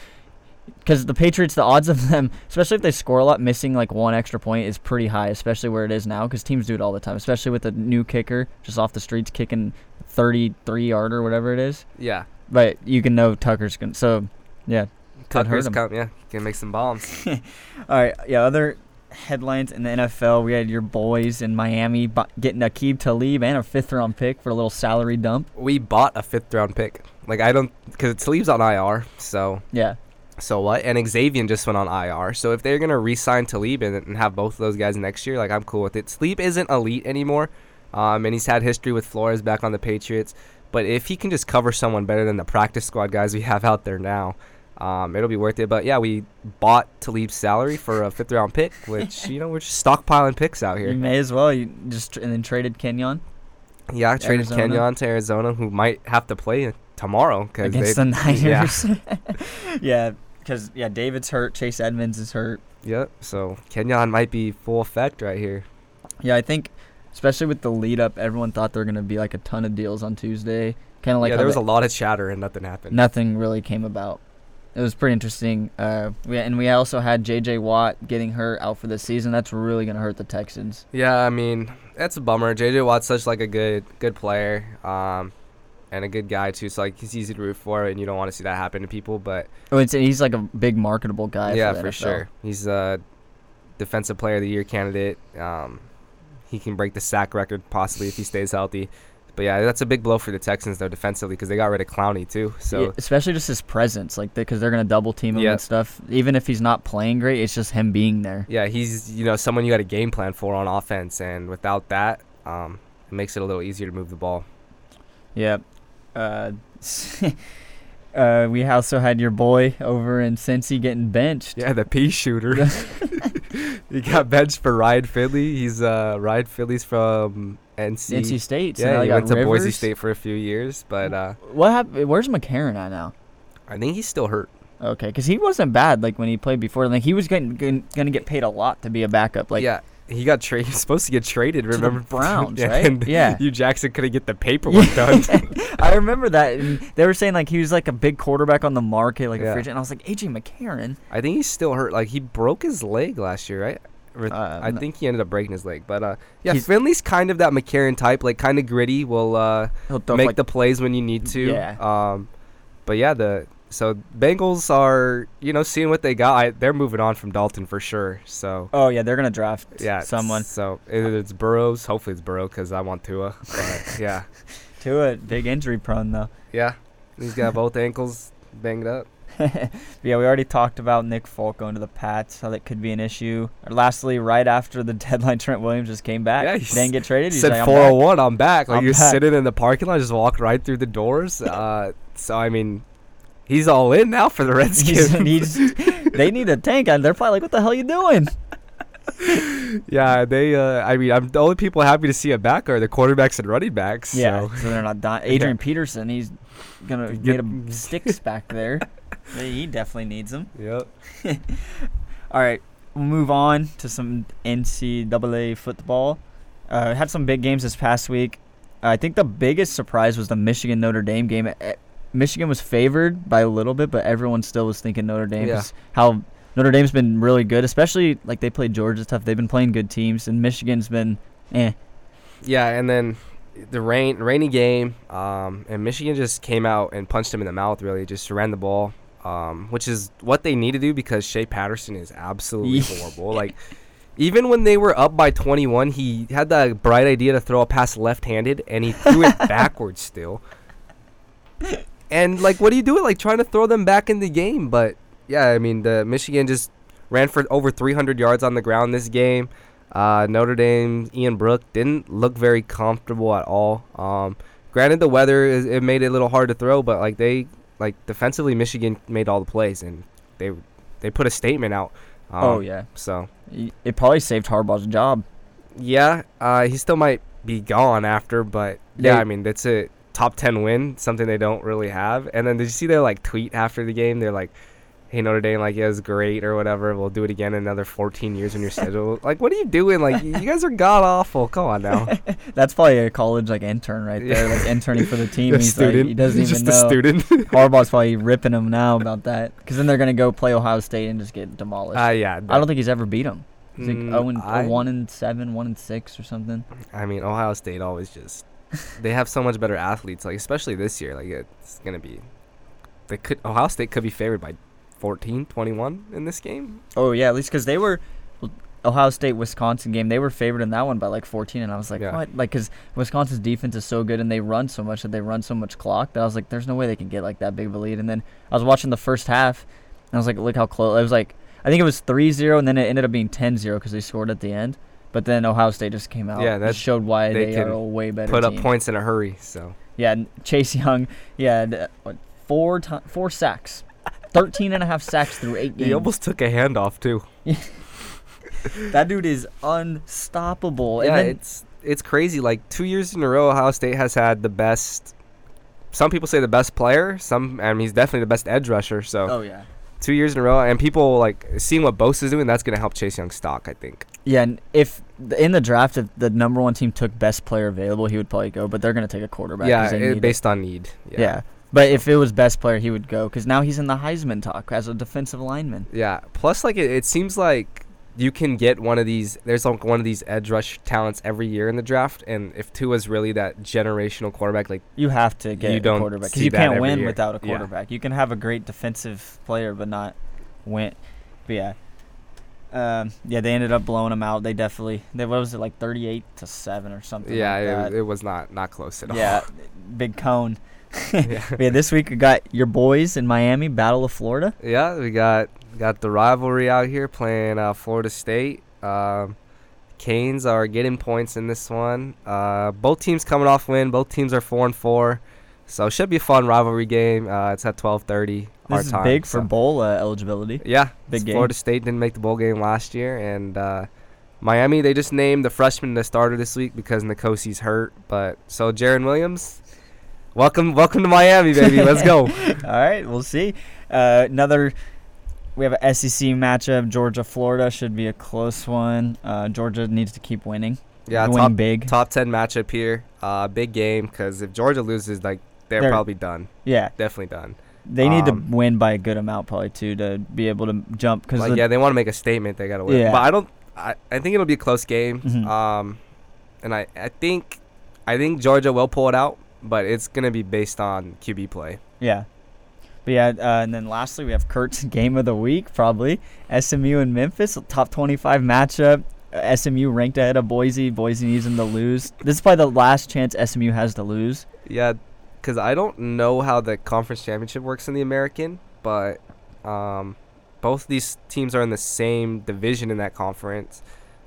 Because the Patriots, the odds of them, especially if they score a lot, missing like one extra point is pretty high, especially where it is now. Because teams do it all the time, especially with a new kicker just off the streets kicking 33 yard or whatever it is. Yeah, But you can know Tucker's going to. So, yeah. Tucker's come. Yeah, can make some bombs. All right. Yeah. Other headlines in the NFL we had your boys in Miami getting Aqib Talib and a fifth round pick for a little salary dump. we bought a fifth round pick. Like I don't because Talib's on IR, so Yeah. so what? And Xavier just went on IR. So if they're gonna re-sign Talib and, and have both of those guys next year, like I'm cool with it. Talib isn't elite anymore, um, and he's had history with Flores back on the Patriots. But if he can just cover someone better than the practice squad guys we have out there now, um, it'll be worth it. But yeah, we bought Talib's salary for a fifth round pick, which you know we're just stockpiling picks out here. You may as well. You just and then traded Kenyan Yeah, I traded Arizona. Kenyan to Arizona, who might have to play tomorrow because against they, the. Niners. Yeah. Because yeah, David's hurt. Chase Edmonds is hurt. Yep. So Kenyan might be full effect right here. Yeah, I think especially with the lead up, everyone thought there were gonna be like a ton of deals on Tuesday. Kind of like yeah, there was a lot of chatter and nothing happened. nothing really came about. It was pretty interesting. Uh, we, and we also had J.J. Watt getting hurt out for the season. That's really gonna hurt the Texans. Yeah, I mean that's a bummer. JJ Watt's such like a good good player, um, and a good guy too. So like he's easy to root for, and you don't want to see that happen to people. But Oh, it's, he's like a big marketable guy. yeah, for, for sure, he's a defensive player of the year candidate. Um, he can break the sack record possibly if he stays healthy. But yeah, that's a big blow for the Texans though defensively because they got rid of Clowney too. So Yeah, especially just his presence, like because they're gonna double team him Yeah. and stuff. Even if he's not playing great, it's just him being there. yeah, he's you know someone you got a game plan for on offense, and without that, um, it makes it a little easier to move the ball. Yeah. Uh, uh, we also had your boy over in Cincy getting benched. Yeah, the pea shooter. he got benched for Ryan Finley. He's uh Ryan Finley's from NC. NC State. So yeah, he went to Boise State for a few years, but uh, What happened? Where's McCarron at now? I think he's still hurt. Okay, because he wasn't bad like when he played before. Like he was getting going to get paid a lot to be a backup. Like yeah, he got traded. He's supposed to get traded. Remember Browns, yeah, right? And Yeah. Hue Jackson couldn't get the paperwork done. I remember that. And they were saying like he was like a big quarterback on the market, like Yeah. a free agent. And I was like, AJ McCarron. I think he's still hurt. Like he broke his leg last year, right? Uh, I no. think he ended up breaking his leg. But uh, yeah, He's- Finley's kind of that McCarron type, like kind of gritty. Will uh, He'll make like the plays when you need to. Yeah. Um, but yeah, the so Bengals are you know seeing what they got. I, they're moving on from Dalton for sure. So Oh yeah, they're gonna draft yeah, someone. So either it's Burrows. Hopefully it's Burrow because I want Tua. But yeah, it, big injury prone though. yeah, he's got both ankles banged up. yeah, we already talked about Nick Folk going to the Pats, how that could be an issue. Lastly, right after the deadline, Trent Williams just came back. Yeah, he didn't get traded. He's said like, I'm 401. I'm back. Like I'm he was back. sitting in the parking lot, just walk right through the doors. Uh, so I mean, he's all in now for the. Redskins. He's, he's, they need a tank, and they're probably like, "What the hell are you doing?" yeah, they. Uh, I mean, I'm the only people happy to see him back are the quarterbacks and running backs. Yeah, So. so they're not dying. Adrian Peterson, he's gonna Get- get him sticks back there. he definitely needs them. Yep. All right, we'll move on to some NCAA football. Uh, had some big games this past week. I think the biggest surprise was the Michigan Notre Dame game. Michigan was favored by a little bit, but everyone still was thinking Notre Dame. Yeah. How Notre Dame's been really good, especially like they played Georgia stuff. They've been playing good teams, and Michigan's been eh. Yeah, and then the rain, rainy game, um, and Michigan just came out and punched him in the mouth. Really, just ran the ball, um, which is what they need to do because Shea Patterson is absolutely horrible. Like, even when they were up by 21, he had the bright idea to throw a pass left-handed, and he threw it backwards still. And like, what do you do? Like trying to throw them back in the game, but yeah, I mean, the Michigan just ran for over 300 yards on the ground this game. Uh, Notre Dame, Ian Book didn't look very comfortable at all. Um, granted, the weather is, it made it a little hard to throw, but like they like defensively, Michigan made all the plays and they they put a statement out. Um, oh yeah, So it probably saved Harbaugh's job. yeah, uh, he still might be gone after, but yeah, They- I mean that's a top ten win, something they don't really have. And then did you see their like tweet after the game? They're like, "Hey Notre Dame, like yeah, it was great or whatever. We'll do it again in another 14 years on your schedule." like, what are you doing? Like, you guys are god awful. Come on now. That's probably a college like intern right there, like interning for the team. A He's like, he doesn't He's even just know. a student. Harbaugh's probably ripping him now about that, because then they're gonna go play Ohio State and just get demolished. uh, yeah. I don't think he's ever beat them. He's like Mm, 0 and, I- or 1 and 7, 1 and 6 or something. I mean, Ohio State always just they have so much better athletes. Like especially this year, like it's gonna be. They could Ohio State could be favored by 14, 21 in this game. Oh yeah, at least because they were Ohio State Wisconsin game. They were favored in that one by like 14, and I was like, Yeah. what? Like, because Wisconsin's defense is so good and they run so much that they run so much clock that I was like, there's no way they can get like that big of a lead. And then I was watching the first half, and I was like, look how close. It was like I think it was 3-0, and then it ended up being 10-0 because they scored at the end. But then Ohio State just came out. Yeah, that- showed why they they, are a way better Put team. up points in a hurry. So Yeah, Chase Young, yeah, four ti four sacks, 13 and a half sacks through eight games. he almost took a handoff too. that dude is unstoppable. yeah, and then, it's it's crazy. Like two years in a row, Ohio State has had the best. Some people say the best player. Some, I mean, he's definitely the best edge rusher. So oh yeah, two years in a row, and people like seeing what Bosa's doing. That's gonna help Chase Young's stock, I think. yeah. And if in the draft, if the number one team took best player available, he would probably go. But they're gonna take a quarterback. yeah, they it- need it. based on need. yeah. Yeah. But if it was best player, he would go because now he's in the Heisman talk as a defensive lineman. Yeah. Plus, like it, it seems like you can get one of these. There's like one of these edge rush talents every year in the draft, and if Tua's really that generational quarterback, like You have to get You a don't quarterback because you can't win year. without a Yeah. quarterback. You can have a great defensive player, but not win. But yeah, um, yeah, they ended up blowing them out. They definitely. They what was it like thirty-eight to seven or something? yeah, like it, it was not not close at all. yeah, big cone. yeah. Yeah, this week we got your boys in Miami, Battle of Florida. Yeah, we got got the rivalry out here playing uh, Florida State. Um, Canes are getting points in this one. Uh, both teams coming off win. Both teams are four and four, so it should be a fun rivalry game. Uh, it's at twelve thirty. This is big for bowl uh, eligibility. Yeah, Big game. Florida State didn't make the bowl game last year, and uh, Miami they just named the freshman the starter this week because N'Kosi's hurt. But so Jarren Williams, welcome welcome to Miami, baby. Let's go. All right, we'll see. Uh, another. We have a SEC matchup. Georgia, Florida should be a close one. Uh, Georgia needs to keep winning. Yeah, win top big. top 10 matchup here. Uh, big game because if Georgia loses, like they're, They're- probably done. Yeah, Definitely done. they need Um, to win by a good amount probably too to be able to jump because Like, yeah, they want to make a statement. They got to win. Yeah. But I don't. I, I think it'll be a close game. Mhm. Um, and I, I think I think Georgia will pull it out, but it's gonna be based on QB play. yeah. But yeah, uh, and then lastly we have Kurt's game of the week probably SMU and Memphis a top 25 matchup. Uh, SMU ranked ahead of Boise. Boise needs them to lose. This is probably the last chance SMU has to lose. Yeah, because I don't know how the conference championship works in the American, but um, both these teams are in the same division in that conference.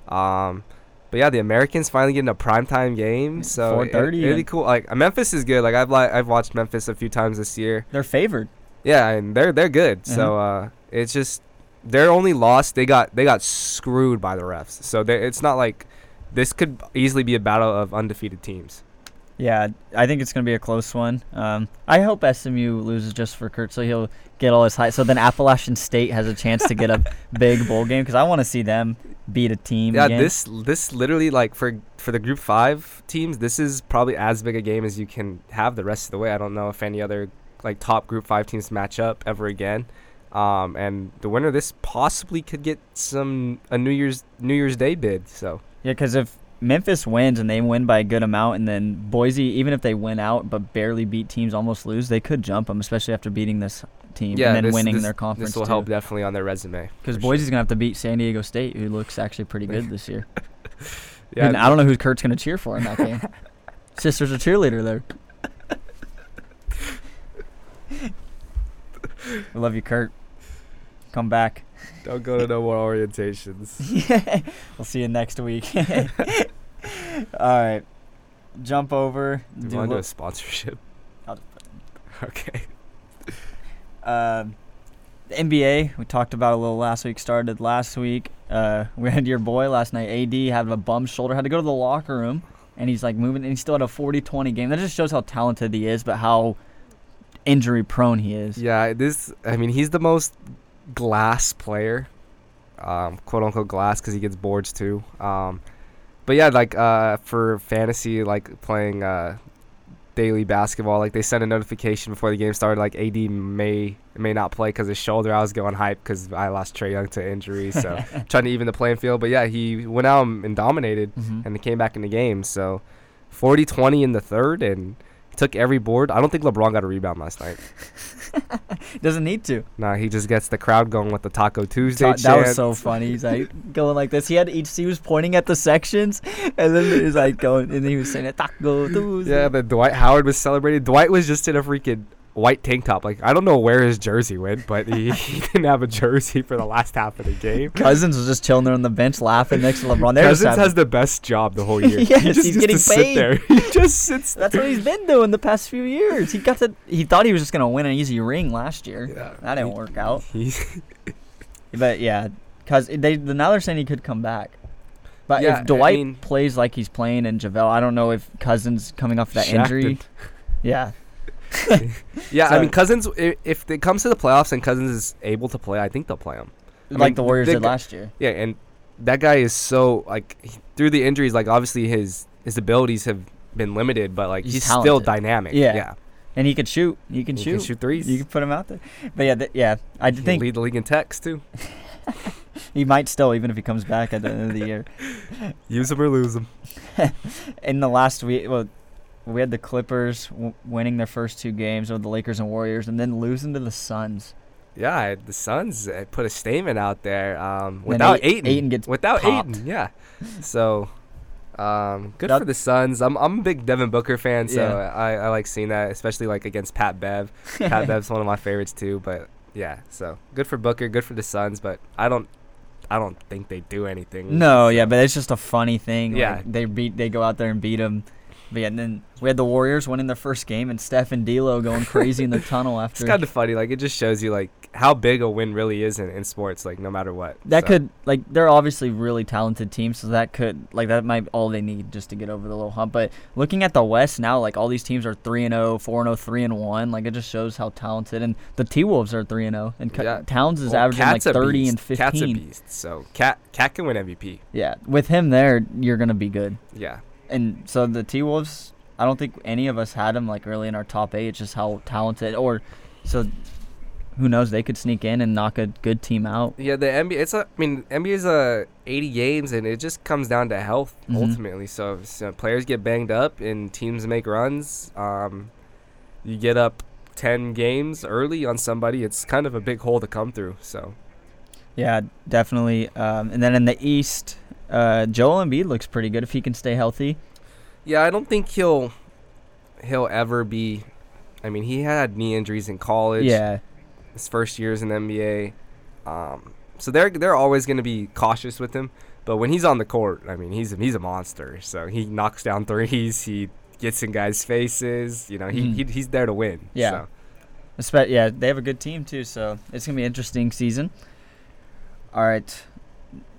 Um, but yeah, the Americans finally getting a primetime game, so it, 4:30 it'd be and- cool. Like Memphis is good. Like I've li- I've watched Memphis a few times this year. They're favored. Yeah, and they're they're good. So uh, it's just their only loss. They got they got screwed by the refs. So they, it's not like this could easily be a battle of undefeated teams. Yeah, I think it's gonna be a close one. Um, I hope SMU loses just for Kurt, so he'll get all his high. So then Appalachian State has a chance to get a big bowl game because I want to see them beat a team. Yeah, again. this this literally like for for the Group Five teams, this is probably as big a game as you can have the rest of the way. I don't know if any other like top Group Five teams match up ever again. Um, and the winner of this possibly could get some a New Year's New Year's Day bid. So Yeah, because if Memphis wins and they win by a good amount, and then Boise, even if they win out but barely beat teams, almost lose, they could jump them, especially after beating this team yeah, and then this, winning this, their conference This will too. help definitely on their resume. Because Boise's sure. gonna have to beat San Diego State, who looks actually pretty good this year. Yeah, and I don't know who Kurt's gonna cheer for in that game. Sister's a cheerleader there. I love you, Kurt. Come back. don't go to no more orientations. we'll see you next week. All right, jump over. Do you do want to do a sponsorship? Okay. Um, the NBA we talked about a little last week. Started last week. Uh, we had your boy last night. AD had a bum shoulder. Had to go to the locker room, and he's like moving. And he still had a 40-20 game. That just shows how talented he is, but how injury prone he is. Yeah, this. I mean, he's the most glass player, um, quote unquote glass, because he gets boards too. Um, but yeah, like uh, for fantasy, like playing uh, daily basketball, like they sent a notification before the game started, like AD may may not play because his shoulder. I was going hype because I lost Trae Young to injury, so trying to even the playing field. But yeah, he went out and dominated, Mhm. and came back in the game. So 40-20 in the third, and took every board. I don't think LeBron got a rebound last night. Doesn't need to. Nah, he just gets the crowd going with the Taco Tuesday Ta- that was so funny. He's like going like this. He had each. He was pointing at the sections, and then he was like going, and he was saying Taco Tuesday. Yeah, but Dwight Howard was celebrating. Dwight was just in a freaking white tank top. Like I don't know where his jersey went, but he, he didn't have a jersey for the last half of the game. Cousins was just chilling there on the bench laughing next to LeBron. They're Cousins has the best job the whole year. Yes, he just he's getting to sit paid. there. He just sits. That's what he's been doing the past few years. He got to. He thought he was just gonna win an easy ring last year. Yeah, That didn't he- work out. But yeah, cause they now they're saying he could come back. But Yeah, if Dwight mean- plays like he's playing and JaVale, I don't know if Cousins coming off that injury. Yeah, Yeah, So- I mean Cousins. i- If it comes to the playoffs and Cousins is able to play, I think they'll play him. I like mean, the Warriors they did last year. Yeah, and that guy is so like he- through the injuries, like obviously his his abilities have been limited, but like He's he's, still dynamic. Yeah. yeah. And he could shoot. He can He shoot. can shoot threes. You can put him out there. But yeah, th- yeah, I He can think lead the league in text too. he might still, even if he comes back at the end of the year. Use him or lose him. in the last week, well, we had the Clippers w- winning their first two games over the Lakers and Warriors, and then losing to the Suns. Yeah, the Suns uh, put a statement out there um, without Ai- Aiton. Ayton gets without popped. Ayton, yeah. So, um, good That- for the Suns. I'm I'm a big Devin Booker fan, so Yeah. I, I like seeing that, especially like against Pat Bev. Pat Bev's one of my favorites too. But yeah, so good for Booker, good for the Suns. But I don't I don't think they do anything. No, so- yeah, but it's just a funny thing. Yeah. like, they beat, they go out there and beat them. But yeah, and then we had the Warriors winning their first game, and Steph and D'Lo going crazy in the tunnel after. it's kind of funny. Like it just shows you like how big a win really is in, in sports. Like no matter what. that So, could like they're obviously really talented teams, so that could like that might all they need just to get over the little hump. But looking at the West now, like all these teams are three and 0, 4 and 0, 3 and one. Like it just shows how talented. And the T Wolves are three and zero, and Ca- Yeah. Towns is well, averaging like Cat's a thirty beast. and Cat's a fifteen. beast. So Cat Cat can win MVP. Yeah, with him there, you're gonna be good. Yeah. And so the T Wolves, I don't think any of us had them like really in our top eight. It's just how talented, or so who knows? They could sneak in and knock a good team out. Yeah, the NBA. It's a. I mean, NBA is a 80 games, and it just comes down to health Mhm. ultimately. So, so players get banged up and teams make runs. Um, you get up 10 games early on somebody. It's kind of a big hole to come through. So, Yeah, definitely. Um, and then in the East, uh, Joel Embiid looks pretty good if he can stay healthy. yeah, I don't think he'll he'll ever be. I mean, he had knee injuries in college. Yeah, his first years in the NBA. Um, so they're they're always going to be cautious with him. But when he's on the court, I mean, he's he's a monster. So he knocks down threes. He gets in guys' faces. You know, he, Mhm. he he's there to win. Yeah. So. Espe- yeah, they have a good team too, so it's gonna be an interesting season. All right,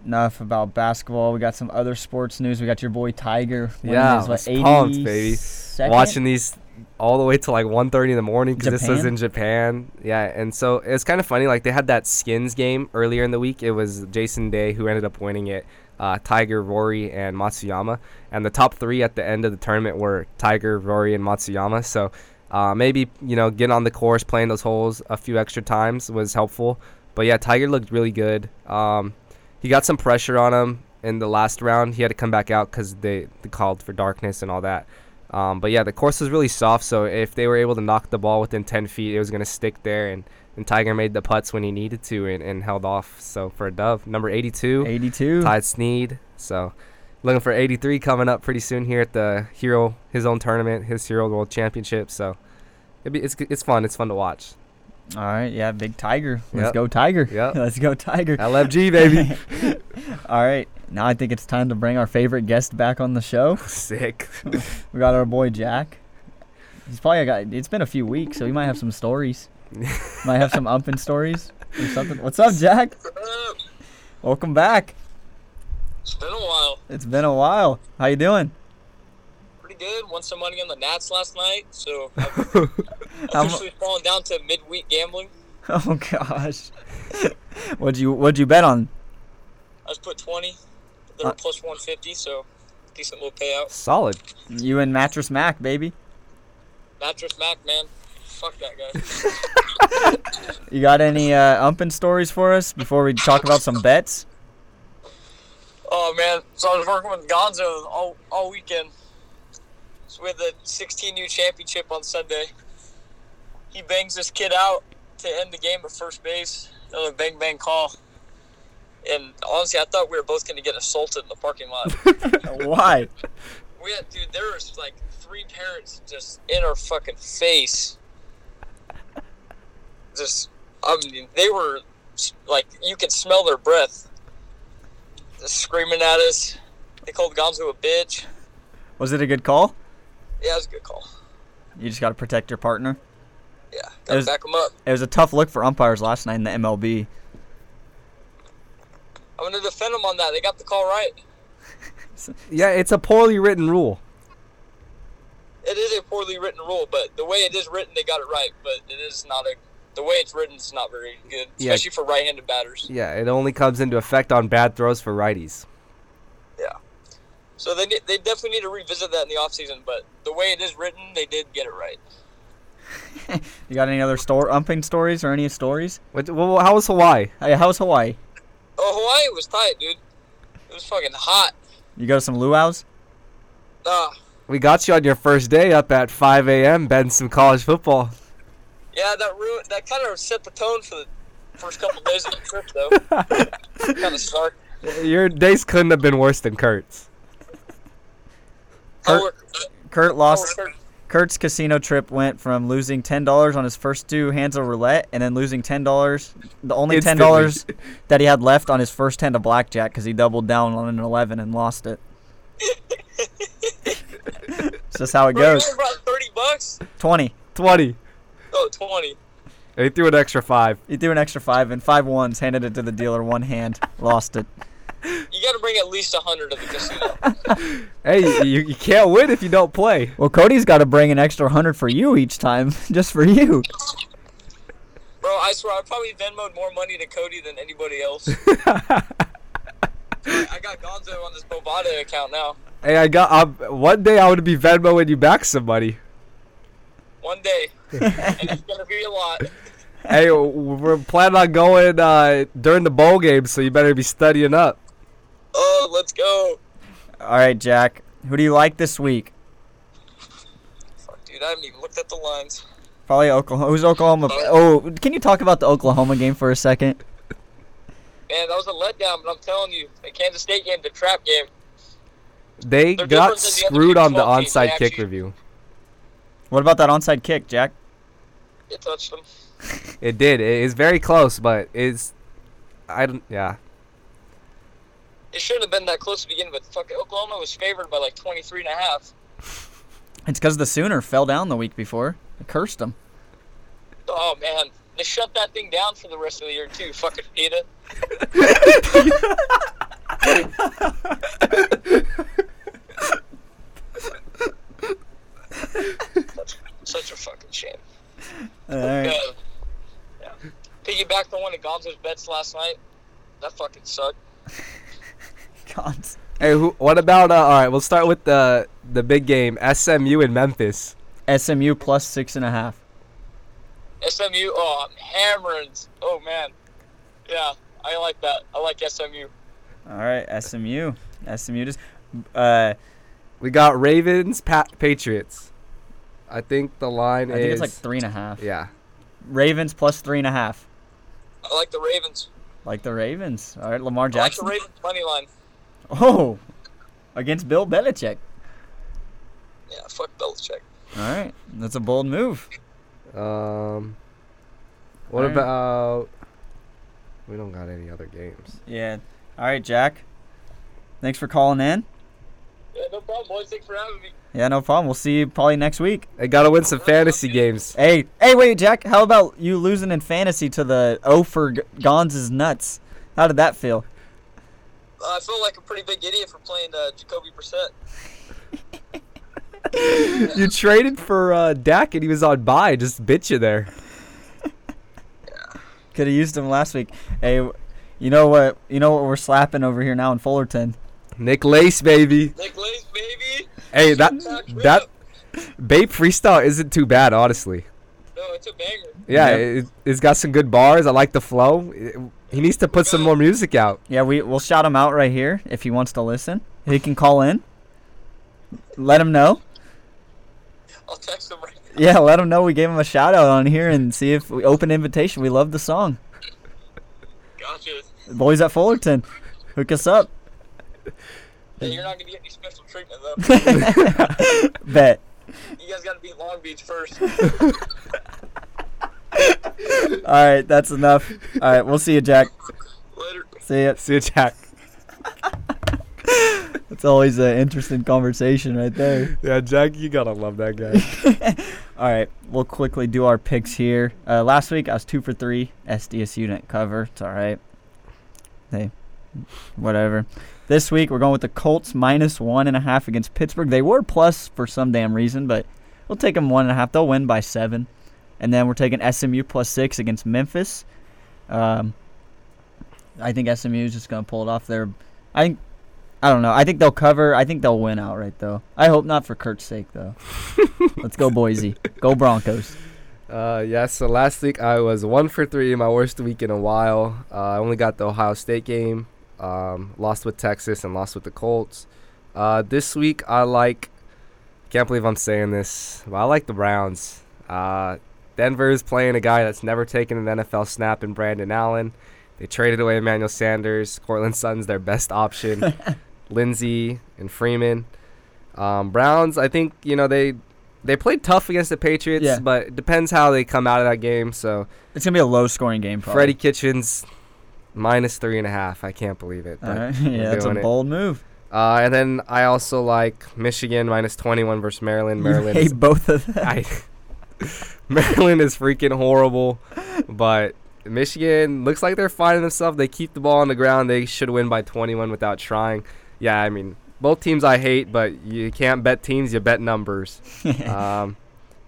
enough about basketball. We got some other sports news. We got your boy Tiger. Yeah, his, what, pumped, baby. 82nd? watching these all the way to like 1.30 in the morning because this was in Japan. Yeah, and so it's kind of funny. Like they had that skins game earlier in the week. It was Jason Day who ended up winning it. Uh, Tiger, Rory, and Matsuyama. And the top three at the end of the tournament were Tiger, Rory, and Matsuyama. So uh, maybe you know getting on the course, playing those holes a few extra times was helpful. But yeah, Tiger looked really good. Um, he got some pressure on him in the last round. He had to come back out because they, they called for darkness and all that. Um, but yeah, the course was really soft, so if they were able to knock the ball within 10 feet, it was going to stick there. And, and Tiger made the putts when he needed to and, and held off. So for a dove, number 82, 82. tie Snead. So looking for 83 coming up pretty soon here at the Hero, his own tournament, his Hero World Championship. So it'd be, it's, it's fun. It's fun to watch. All right, yeah, big Tiger. Let's Yep. go Tiger. Yep. Let's go Tiger. LFG, baby. All right, now I think it's time to bring our favorite guest back on the show. Sick. We got our boy Jack. He's probably got. It's been a few weeks, so he might have some stories. might have some umping stories or something. What's up, Jack? Welcome back. It's been a while. It's been a while. How you doing? Pretty good. Won some money on the Nats last night, so I've How mu- officially fallen down to midweek gambling. Oh gosh. what'd you What'd you bet on? I just put 20. They were Uh. plus 150, so decent little payout. Solid. You and Mattress Mac, baby. Mattress Mac, man. Fuck that guy. You got any uh, umping stories for us before we talk about some bets? oh, man. So I was working with Gonzo all, all weekend. So we had the 16U championship on Sunday. He bangs this kid out to end the game at first base. Another bang bang call. And honestly, I thought we were both going to get assaulted in the parking lot. Why? We had, dude, there was like three parents just in our fucking face. Just, I mean, they were like, you could smell their breath. Just screaming at us. They called Gonzo a bitch. Was it a good call? Yeah, it was a good call. You just got to protect your partner. Yeah, It gotta was- back them up. It was a tough look for umpires last night in the MLB. I'm gonna defend them on that. They got the call right. Yeah, it's a poorly written rule. It is a poorly written rule, but the way it is written, they got it right. But it is not a. The way it's written is not very good, Yeah. especially for right-handed batters. Yeah, it only comes into effect on bad throws for righties. Yeah. So they they definitely need to revisit that in the offseason. But the way it is written, they did get it right. You got any other store umping stories or any stories? What, well, how was Hawaii? Hey, was Hawaii? Oh, Hawaii was tight, dude. It was fucking hot. You go to some luau's? Uh, We got you on your first day up at 5 a.m. betting some college football. yeah, that ruined. That kind of set the tone for the first couple days of the trip, though. kind of stark. Your days couldn't have been worse than Kurt's. Kurt- Kurt lost. were- Kurt's casino trip went from losing ten dollars on his first two hands of roulette, and then losing ten dollars, the only ten dollars that he had left on his first hand of blackjack, because he doubled down on an eleven and lost it. It's just how it Bro, goes. only brought 30 bucks? Twenty. 20. Oh, 20. They threw an extra five. He threw an extra five and five ones, handed it to the dealer, one hand, lost it. You got to bring at least a 100 to the casino. Hey, you, you can't win if you don't play. Well, Cody's got to bring an extra hundred for you each time, just for you. Bro, I swear, I probably Venmoed more money to Cody than anybody else. I I got Gonzo on this Bovada account now. Hey, I got um, one day I would be Venmoing you back some money. One day. and it's to be a lot. Hey, we're planning on going uh, during the bowl game, so you better be studying up. Oh, let's go. All right, Jack. Who do you like this week? Fuck, dude, I haven't even looked at the lines. Probably Oklahoma. Who's Oklahoma? Uh, oh, can you talk about the Oklahoma game for a second? Man, that was a letdown, but I'm telling you, the Kansas State game, the trap game. They They're got different the screwed on the 12 teams. Onside kick actually- review. What about that onside kick, Jack? It touched them. It did. It is very close, but it's I don't. Yeah. It shouldn't have been that close to begin with. Fuck, Oklahoma was favored by like 23 and a half. It's because the Sooner fell down the week before. It cursed them. Oh, man. They shut that thing down for the rest of the year, too. Fucking PETA. Such a fucking shame. All right. Uh, yeah. yeah. Piggyback the one of Gonzo's bets last night. That fucking sucked. Cons. Hey, who, what about? Uh, all right, we'll start with the the big game. SMU in Memphis. SMU plus six and a half. SMU, oh, I'm hammering. Oh, man. Yeah, I like that. I like SMU. All right, SMU. SMU just. Uh, We got Ravens, Pat, Patriots. I think the line I is. think it's like three and a half. Yeah. Ravens plus three and a half. I like the Ravens. Like the Ravens. All right, Lamar I like the Jackson. Ravens money line. Oh, against Bill Belichick. Yeah, fuck Belichick. All right, that's a bold move. Um. What Alright. about? We don't got any other games. Yeah. All right, Jack. Thanks for calling in. Yeah, no problem, boys. Thanks for having me. Yeah, no problem. We'll see you probably next week. I gotta win some fantasy games. Hey, hey, wait, Jack. How about you losing in fantasy to the O for G- Gonz's nuts? How did that feel? I feel like a pretty big idiot for playing uh, Jacoby Brissett. you traded for uh, Dak and he was on bye. Just bit you there. Could have used him last week. Hey, you know what? You know what we're slapping over here now in Fullerton. Nick Lace, baby. Nick Lace, baby. Hey, that that rip. Babe freestyle isn't too bad, honestly. No, it's a banger. Yeah, Yep. it, it's got some good bars. I like the flow. It- he needs to put some more music out. Yeah, we we'll shout him out right here if he wants to listen. He can call in. Let him know. I'll text him right now. Yeah, let him know we gave him a shout out on here and see if we open invitation. We love the song. Gotcha. Boys at Fullerton, hook us up. Yeah, you're not gonna get any special treatment though. Bet. you guys gotta beat Long Beach first. All right, that's enough. All right, we'll see you, Jack. Later. See ya. See you, Jack. It's always an interesting conversation right there. Yeah, Jack, you gotta love that guy. All right, we'll quickly do our picks here. Uh, last week I was two for three. SDSU didn't cover. It's all right. Hey, whatever. This week we're going with the Colts minus one and a half against Pittsburgh. They were plus for some damn reason, but we'll take them one and a half. They'll win by seven. And then we're taking SMU plus six against Memphis. Um, I think SMU is just gonna pull it off. There, I think. I don't know. I think they'll cover. I think they'll win outright, though. I hope not for Kurt's sake, though. Let's go, Boise. Go Broncos. Uh, yeah, so last week I was one for three, my worst week in a while. Uh, I only got the Ohio State game, um, lost with Texas, and lost with the Colts. Uh, this week I like, can't believe I'm saying this, but I like the Browns. Uh, Denver's playing a guy that's never taken an NFL snap in Brandon Allen. They traded away Emmanuel Sanders. Courtland Sutton's their best option. Lindsay and Freeman. Um, Browns, I think you know they they played tough against the Patriots, Yeah. but it depends how they come out of that game. So It's gonna be a low-scoring game, probably. Freddie Kitchens minus three and a half. I can't believe it. Right. Yeah, that's a it. bold move. uh, and then I also like Michigan minus twenty one versus Maryland. Maryland, you hate both of them. I, Maryland is freaking horrible, but Michigan looks like they're finding themselves. They keep the ball on the ground. They should win by twenty one without trying. Yeah, I mean both teams I hate, but you can't bet teams. You bet numbers. um,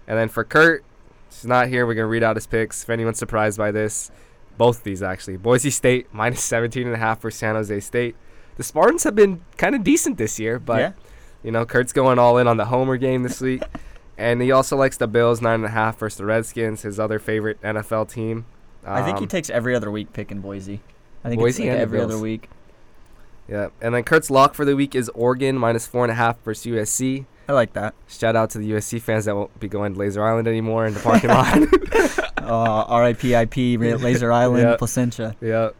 and then for Kurt, he's not here. We're gonna read out his picks. If anyone's surprised by this, both of these actually. Boise State minus 17 and a half for San Jose State. The Spartans have been kind of decent this year, but yeah. you know Kurt's going all in on the Homer game this week, and he also likes the Bills nine and a half versus the Redskins, his other favorite NFL team. I think he Um, takes every other week picking Boise. I think Boise it's like every other week. yeah, and then Kurt's lock for the week is Oregon minus four and a half versus USC. I like that. Shout out to the USC fans that won't be going to Laser Island anymore in the parking lot. Uh, R.I.P.I.P. Laser Island, Yeah. Placentia. Yep.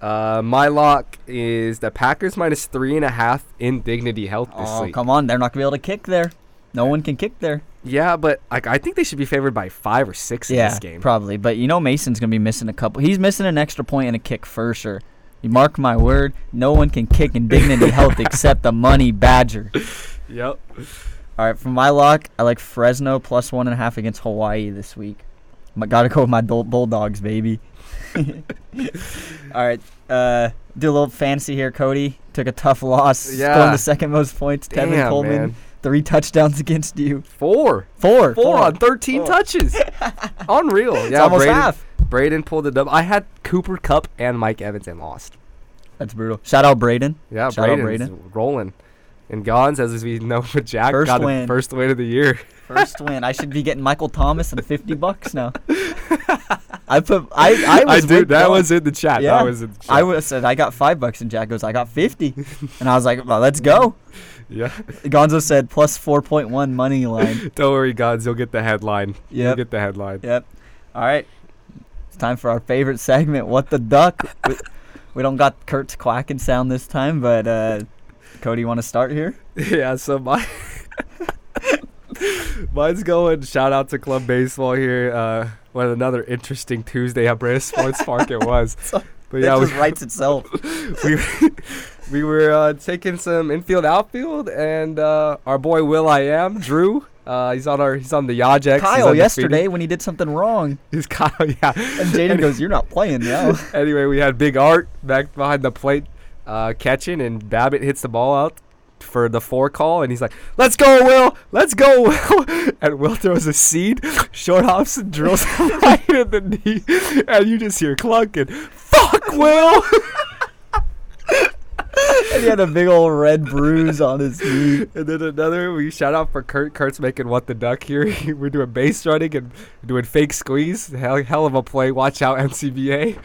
Uh, my lock is the Packers minus three and a half in Dignity Health this Oh, week. come on. They're not going to be able to kick there. No one can kick there. Yeah, but like I think they should be favored by five or six in this game. probably. But you know Mason's going to be missing a couple. He's missing an extra point and a kick for sure. You mark my word, no one can kick in Dignity Health except the Money Badger. Yep. All right, for my lock, I like Fresno plus one and a half against Hawaii this week. My, gotta go with my Bull- Bulldogs, baby. All right. Uh, do a little fancy here. Cody took a tough loss, Yeah. scoring the second most points. Tevin Damn, Coleman, man. Three touchdowns against you. Four. Four. Four on 13 Four. touches. Unreal. It's yeah, almost Braden, half. Braden pulled the dub. I had Cooper Kupp and Mike Evans and lost. That's brutal. Shout out Braden. Yeah, Shout out Braden's Braden. rolling. And Gons, as we know with Jack, First got win. the first win of the year. First win. I should be getting Michael Thomas and fifty bucks now. I put. I. I was. I did. That was in the chat. Yeah. That was in the chat. I was said I got five bucks and Jack goes I got fifty, and I was like well let's go. yeah. Gonzo said plus four point one money line. Don't worry, Gons. You'll get the headline. You'll get the headline. Yep. All right. It's time for our favorite segment. What the duck? we, we don't got Kurt's quacking sound this time, but uh, Cody, you want to start here? yeah, so my mine's going. Shout out to Club Baseball here. Uh, what another interesting Tuesday at British Sports Park it was. But it yeah, just we, writes itself. we we were uh, taking some infield outfield, and uh, our boy Will I Am Drew. Uh, he's on our he's on the Yajex. Kyle yesterday when he did something wrong, He's Kyle, yeah. and Jaden goes, "You're not playing now." Anyway, we had Big Art back behind the plate uh, catching, and Babbitt hits the ball out for the four call, and he's like, "Let's go, Will! Let's go, Will!" And Will throws a seed, short hops and drills right in the knee, and you just hear clunking. Fuck, Will! And he had a big old red bruise on his knee. and then another, we shout out for Kurt. Kurt's making what the duck here. We're doing base running and doing fake squeeze. Hell, hell of a play. Watch out, NCBA.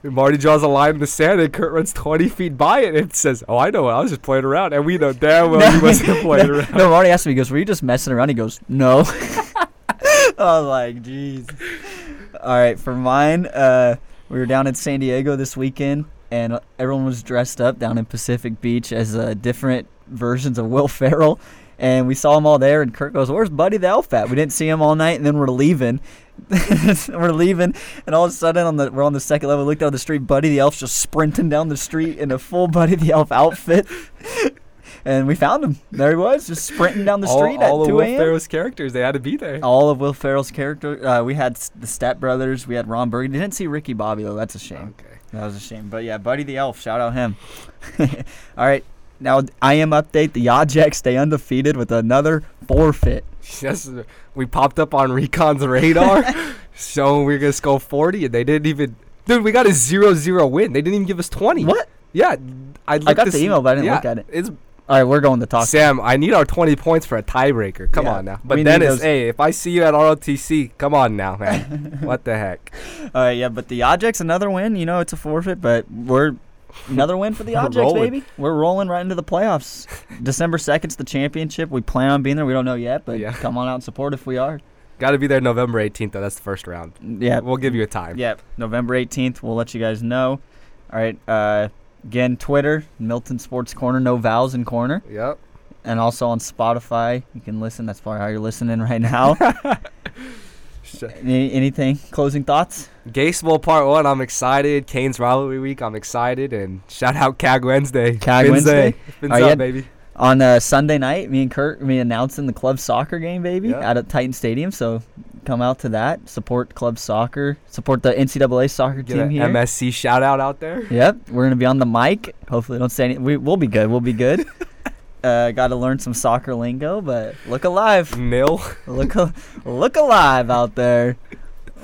and Marty draws a line in the sand, and Kurt runs 20 feet by it and says, "Oh, I know. I was just playing around." And we know damn well he wasn't playing no, around. No, Marty asked me, he goes, Were you just messing around? He goes, No. I was like, jeez. All right, for mine, uh, we were down in San Diego this weekend, and everyone was dressed up down in Pacific Beach as uh, different versions of Will Ferrell. And we saw them all there, and Kurt goes, Where's Buddy the Elf at? We didn't see him all night, and then we're leaving. we're leaving, and all of a sudden, on the we're on the second level. Look down the street. Buddy the Elf's just sprinting down the street in a full Buddy the Elf outfit, and we found him. There he was, just sprinting down the all street all at of 2 Will Ferrell's characters, they had to be there. All of Will Ferrell's characters. Uh, we had the Step Brothers. We had Ron Burgundy. Didn't see Ricky Bobby though. That's a shame. Okay. That was a shame. But yeah, Buddy the Elf. Shout out him. all right. Now I am update. The Yajex stay undefeated with another forfeit. Yes, we popped up on Recon's radar, so we are gonna score 40, and they didn't even. Dude, we got a 0-0 win. They didn't even give us 20. What? Yeah, I, looked got to the email, but I didn't yeah, look at it. It's All right, we're going to talk. Sam. I need our 20 points for a tiebreaker. Come Yeah, on now. we But need Dennis, those- hey, if I see you at ROTC, come on now, man. what the heck? All right, yeah, but the object's another win. You know it's a forfeit, but we're another win for the We're rolling. baby. We're rolling right into the playoffs. December second's the championship. We plan on being there. We don't know yet, but Yeah. come on out and support if we are. Got to be there November 18th, though. That's the first round. Yeah, We'll give you a time. Yeah, November 18th. We'll let you guys know. All right. Uh, again, Twitter, Milton Sports Corner, no vowels in corner. Yep. And also on Spotify, you can listen. That's probably how you're listening right now. Any, anything? Closing thoughts? Gaseball Part 1, I'm excited. Canes Rivalry Week, I'm excited. And shout out CAG Wednesday. CAG Wednesday? Day. Fins Oh, up, baby. On uh, Sunday night, me and Kurt, me announcing the club soccer game, baby, Yeah. out at Titan Stadium. So come out to that. Support club soccer. Support the NCAA soccer Get team here. MSC shout out out there. Yep, we're gonna be on the mic. Hopefully, don't say any. We, we'll be good. We'll be good. uh, Got to learn some soccer lingo, but look alive. Nil. Look, look alive out there.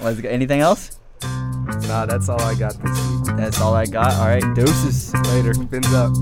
Was anything else? Nah, that's all I got this week. That's all I got. All right, deuces. Later. Fins up.